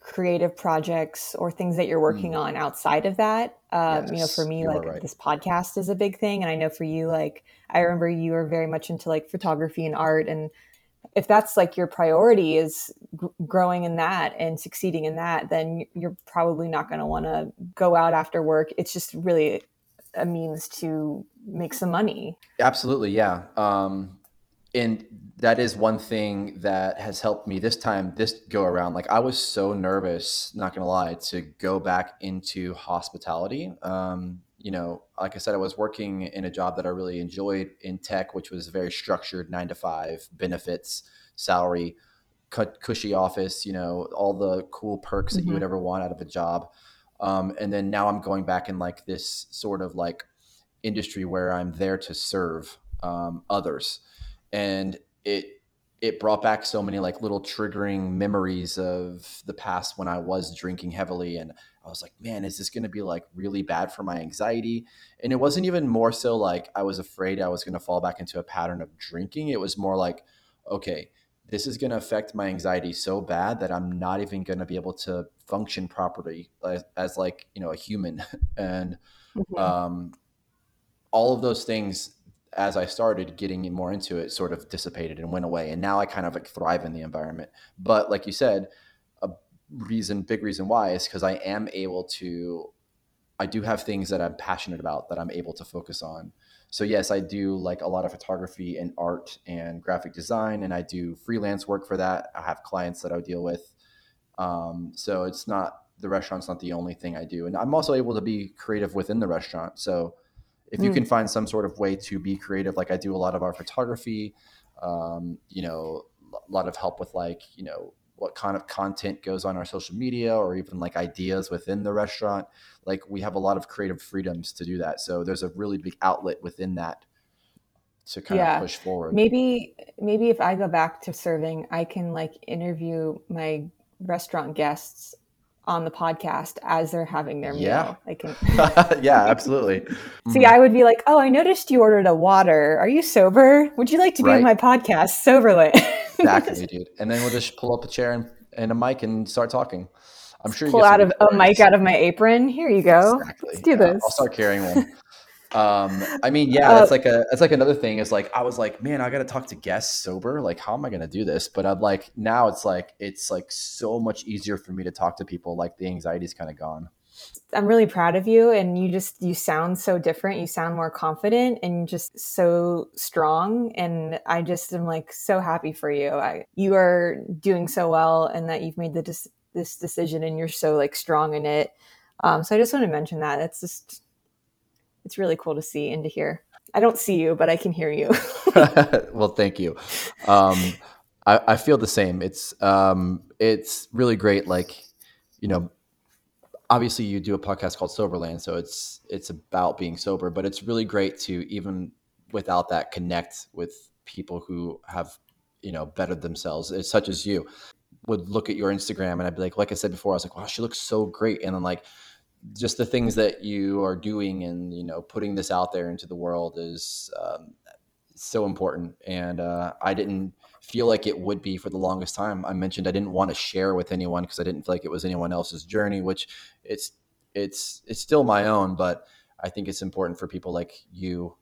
creative projects or things that you're working mm. on outside of that. Um, yes, you know, for me, like right. this podcast is a big thing, and I know for you, like I remember you were very much into like photography and art and if that's like your priority is g- growing in that and succeeding in that then you're probably not going to want to go out after work. It's just really a means to make some money. Absolutely yeah. Um, and that is one thing that has helped me this time this go around. Like i was so nervous not gonna lie to go back into hospitality. Um, you know, like I said, I was working in a job that I really enjoyed in tech, which was very structured, nine to five, benefits, salary, cut, cushy office, you know, all the cool perks mm-hmm. that you would mm-hmm. ever want out of a job. Um, and then now I'm going back in like this sort of like industry where I'm there to serve um, others, and it it brought back so many like little triggering memories of the past when I was drinking heavily and I was like, man, is this going to be like really bad for my anxiety? And it wasn't even more so like I was afraid I was going to fall back into a pattern of drinking. It was more like, okay, this is going to affect my anxiety so bad that I'm not even going to be able to function properly as, as like, you know, a human. and mm-hmm. um, all of those things as I started getting more into it, sort of dissipated and went away. And now I kind of like thrive in the environment. But like you said, a reason, big reason why is because I am able to, I do have things that I'm passionate about that I'm able to focus on. So yes, I do like a lot of photography and art and graphic design, and I do freelance work for that. I have clients that I deal with. Um, so it's not the restaurant's not the only thing I do, and I'm also able to be creative within the restaurant. So if you mm. can find some sort of way to be creative, like I do a lot of our photography, um, you know, a lot of help with like you know what kind of content goes on our social media or even like ideas within the restaurant like we have a lot of creative freedoms to do that so there's a really big outlet within that to kind yeah. of push forward maybe maybe if i go back to serving i can like interview my restaurant guests on the podcast as they're having their yeah. meal. I can Yeah, absolutely. See, I would be like, "Oh, I noticed you ordered a water. Are you sober? Would you like to be right. on my podcast, Soberly?" exactly, dude. And then we'll just pull up a chair and, and a mic and start talking. I'm sure you pull out of a mic out of my apron. Here you go. Exactly. Let's do yeah, this. I'll start carrying one. Um, I mean, yeah, that's uh, like a that's like another thing. Is like I was like, man, I got to talk to guests sober. Like, how am I going to do this? But I'm like, now it's like it's like so much easier for me to talk to people. Like the anxiety's kind of gone. I'm really proud of you and you just you sound so different. You sound more confident and just so strong and I just am like so happy for you. I you are doing so well and that you've made the this decision and you're so like strong in it. Um, so I just want to mention that. It's just it's really cool to see and to hear. I don't see you, but I can hear you. well, thank you. Um, I, I feel the same. It's um, it's really great. Like, you know, obviously you do a podcast called Soberland, so it's it's about being sober, but it's really great to even without that connect with people who have you know bettered themselves, such as you. Would look at your Instagram and I'd be like, like I said before, I was like, wow, she looks so great, and then like just the things that you are doing and you know putting this out there into the world is um, so important. And uh, I didn't feel like it would be for the longest time. I mentioned I didn't want to share with anyone because I didn't feel like it was anyone else's journey, which it's it's it's still my own, but I think it's important for people like you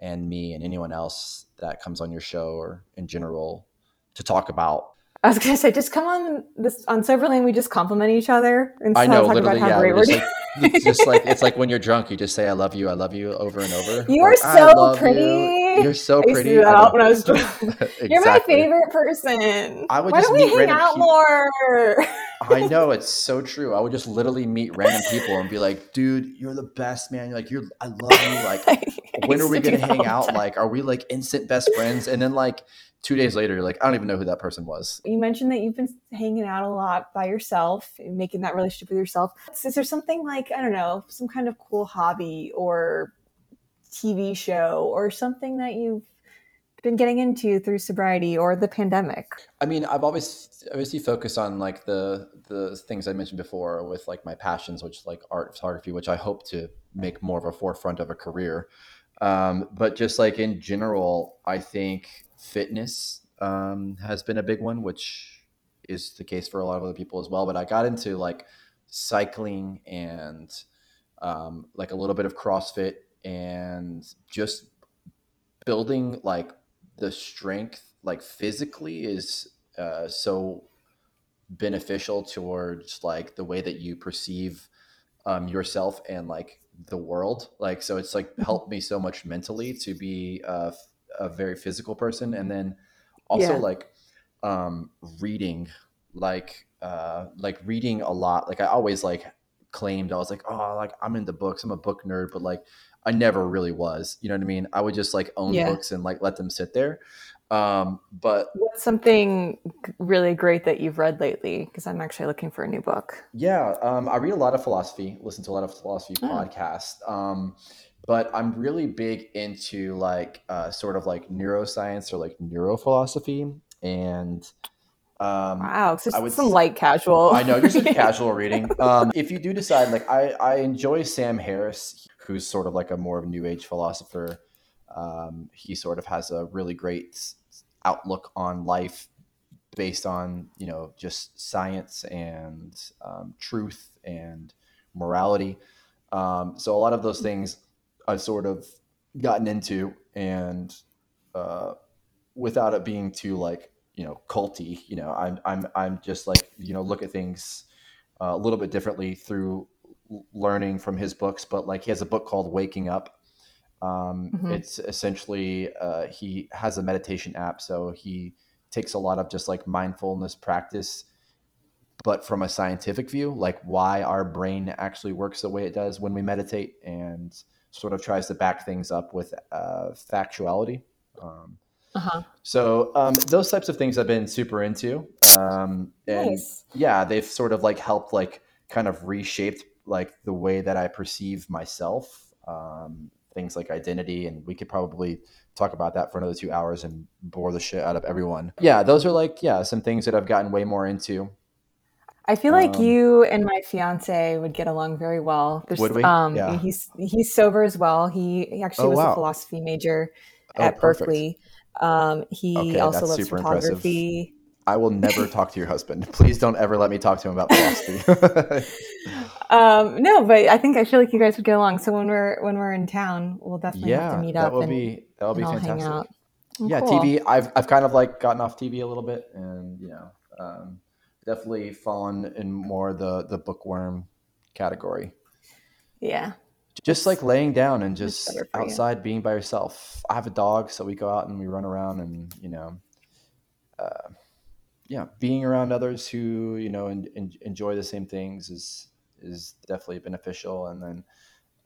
and me and anyone else that comes on your show or in general to talk about I was gonna say, just come on this on Soberland. We just compliment each other and I know, talk about how yeah, great we're, we're it's just like it's like when you're drunk, you just say "I love you, I love you" over and over. You are so pretty. You. are so pretty. I that when I was drunk. exactly. You're my favorite person. I would Why don't we hang out people. more? I know it's so true. I would just literally meet random people and be like, "Dude, you're the best, man. You're like, you're, I love you. Like, when are we gonna hang out? Like, are we like instant best friends?" And then like two days later, you're like, I don't even know who that person was. You mentioned that you've been hanging out a lot by yourself, making that relationship with yourself. Is there something like, I don't know, some kind of cool hobby or TV show or something that you've been getting into through sobriety or the pandemic? I mean, I've always obviously focused on like the the things I mentioned before with like my passions, which like art photography, which I hope to make more of a forefront of a career. Um, but just like in general, I think fitness um, has been a big one, which is the case for a lot of other people as well. But I got into like cycling and um, like a little bit of CrossFit and just building like the strength, like physically, is uh, so beneficial towards like the way that you perceive um, yourself and like the world. Like, so it's like helped me so much mentally to be uh, a very physical person, and then also yeah. like um, reading, like uh, like reading a lot. Like I always like claimed I was like, oh, like I'm into books. I'm a book nerd, but like I never really was. You know what I mean? I would just like own yeah. books and like let them sit there. Um, but what's something really great that you've read lately? Because I'm actually looking for a new book. Yeah, um, I read a lot of philosophy, listen to a lot of philosophy oh. podcasts. Um, but I'm really big into like uh, sort of like neuroscience or like neurophilosophy and um, wow, so I would some light casual. I know, just a casual reading. Um, if you do decide, like I, I enjoy Sam Harris, who's sort of like a more of a new age philosopher. Um, he sort of has a really great outlook on life based on you know just science and um, truth and morality. Um, so a lot of those things I've sort of gotten into, and uh, without it being too like you know culty. You know, I'm I'm I'm just like you know look at things uh, a little bit differently through learning from his books. But like he has a book called Waking Up. Um, mm-hmm. It's essentially uh, he has a meditation app, so he takes a lot of just like mindfulness practice but from a scientific view, like why our brain actually works the way it does when we meditate, and sort of tries to back things up with uh, factuality. Um, uh-huh. So um, those types of things I've been super into, um, and nice. yeah, they've sort of like helped like kind of reshaped like the way that I perceive myself. Um, things like identity, and we could probably talk about that for another two hours and bore the shit out of everyone. Yeah, those are like yeah some things that I've gotten way more into. I feel like um, you and my fiance would get along very well. There's, would we? Um, yeah. He's he's sober as well. He, he actually oh, was wow. a philosophy major oh, at Berkeley. Um, he okay, also loves photography. Impressive. I will never talk to your husband. Please don't ever let me talk to him about philosophy. um, no, but I think I feel like you guys would get along. So when we're when we're in town, we'll definitely yeah, have to meet up. That will and, be that will be fantastic. Yeah, cool. TV. I've I've kind of like gotten off TV a little bit, and you know. Um, definitely fallen in more the the bookworm category. Yeah. Just like laying down and just outside you. being by yourself. I have a dog, so we go out and we run around and you know, uh, yeah, being around others who you know and, enjoy the same things is is definitely beneficial. And then,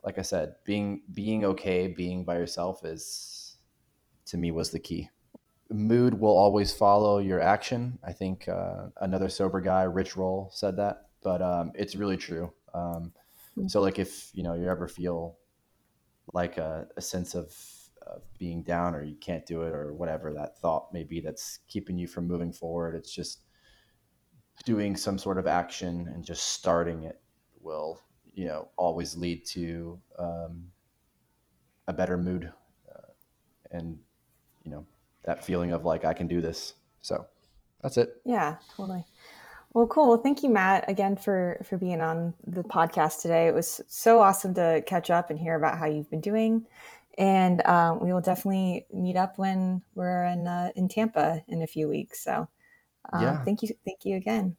like I said, being being okay, being by yourself is to me was the key mood will always follow your action. I think uh, another sober guy, Rich Roll, said that, but um, it's really true. Um, hmm. so, like, if you know you ever feel like a, a sense of, of, being down, or you can't do it, or whatever that thought may be that's keeping you from moving forward, it's just doing some sort of action and just starting it will, you know, always lead to um, a better mood uh, and you know that feeling of like I can do this. So that's it. Yeah, totally. Well, cool. Well, thank you, Matt, again for for being on the podcast today. It was so awesome to catch up and hear about how you've been doing, and um, we will definitely meet up when we're in uh, in Tampa in a few weeks. So, um, yeah. thank you, thank you again.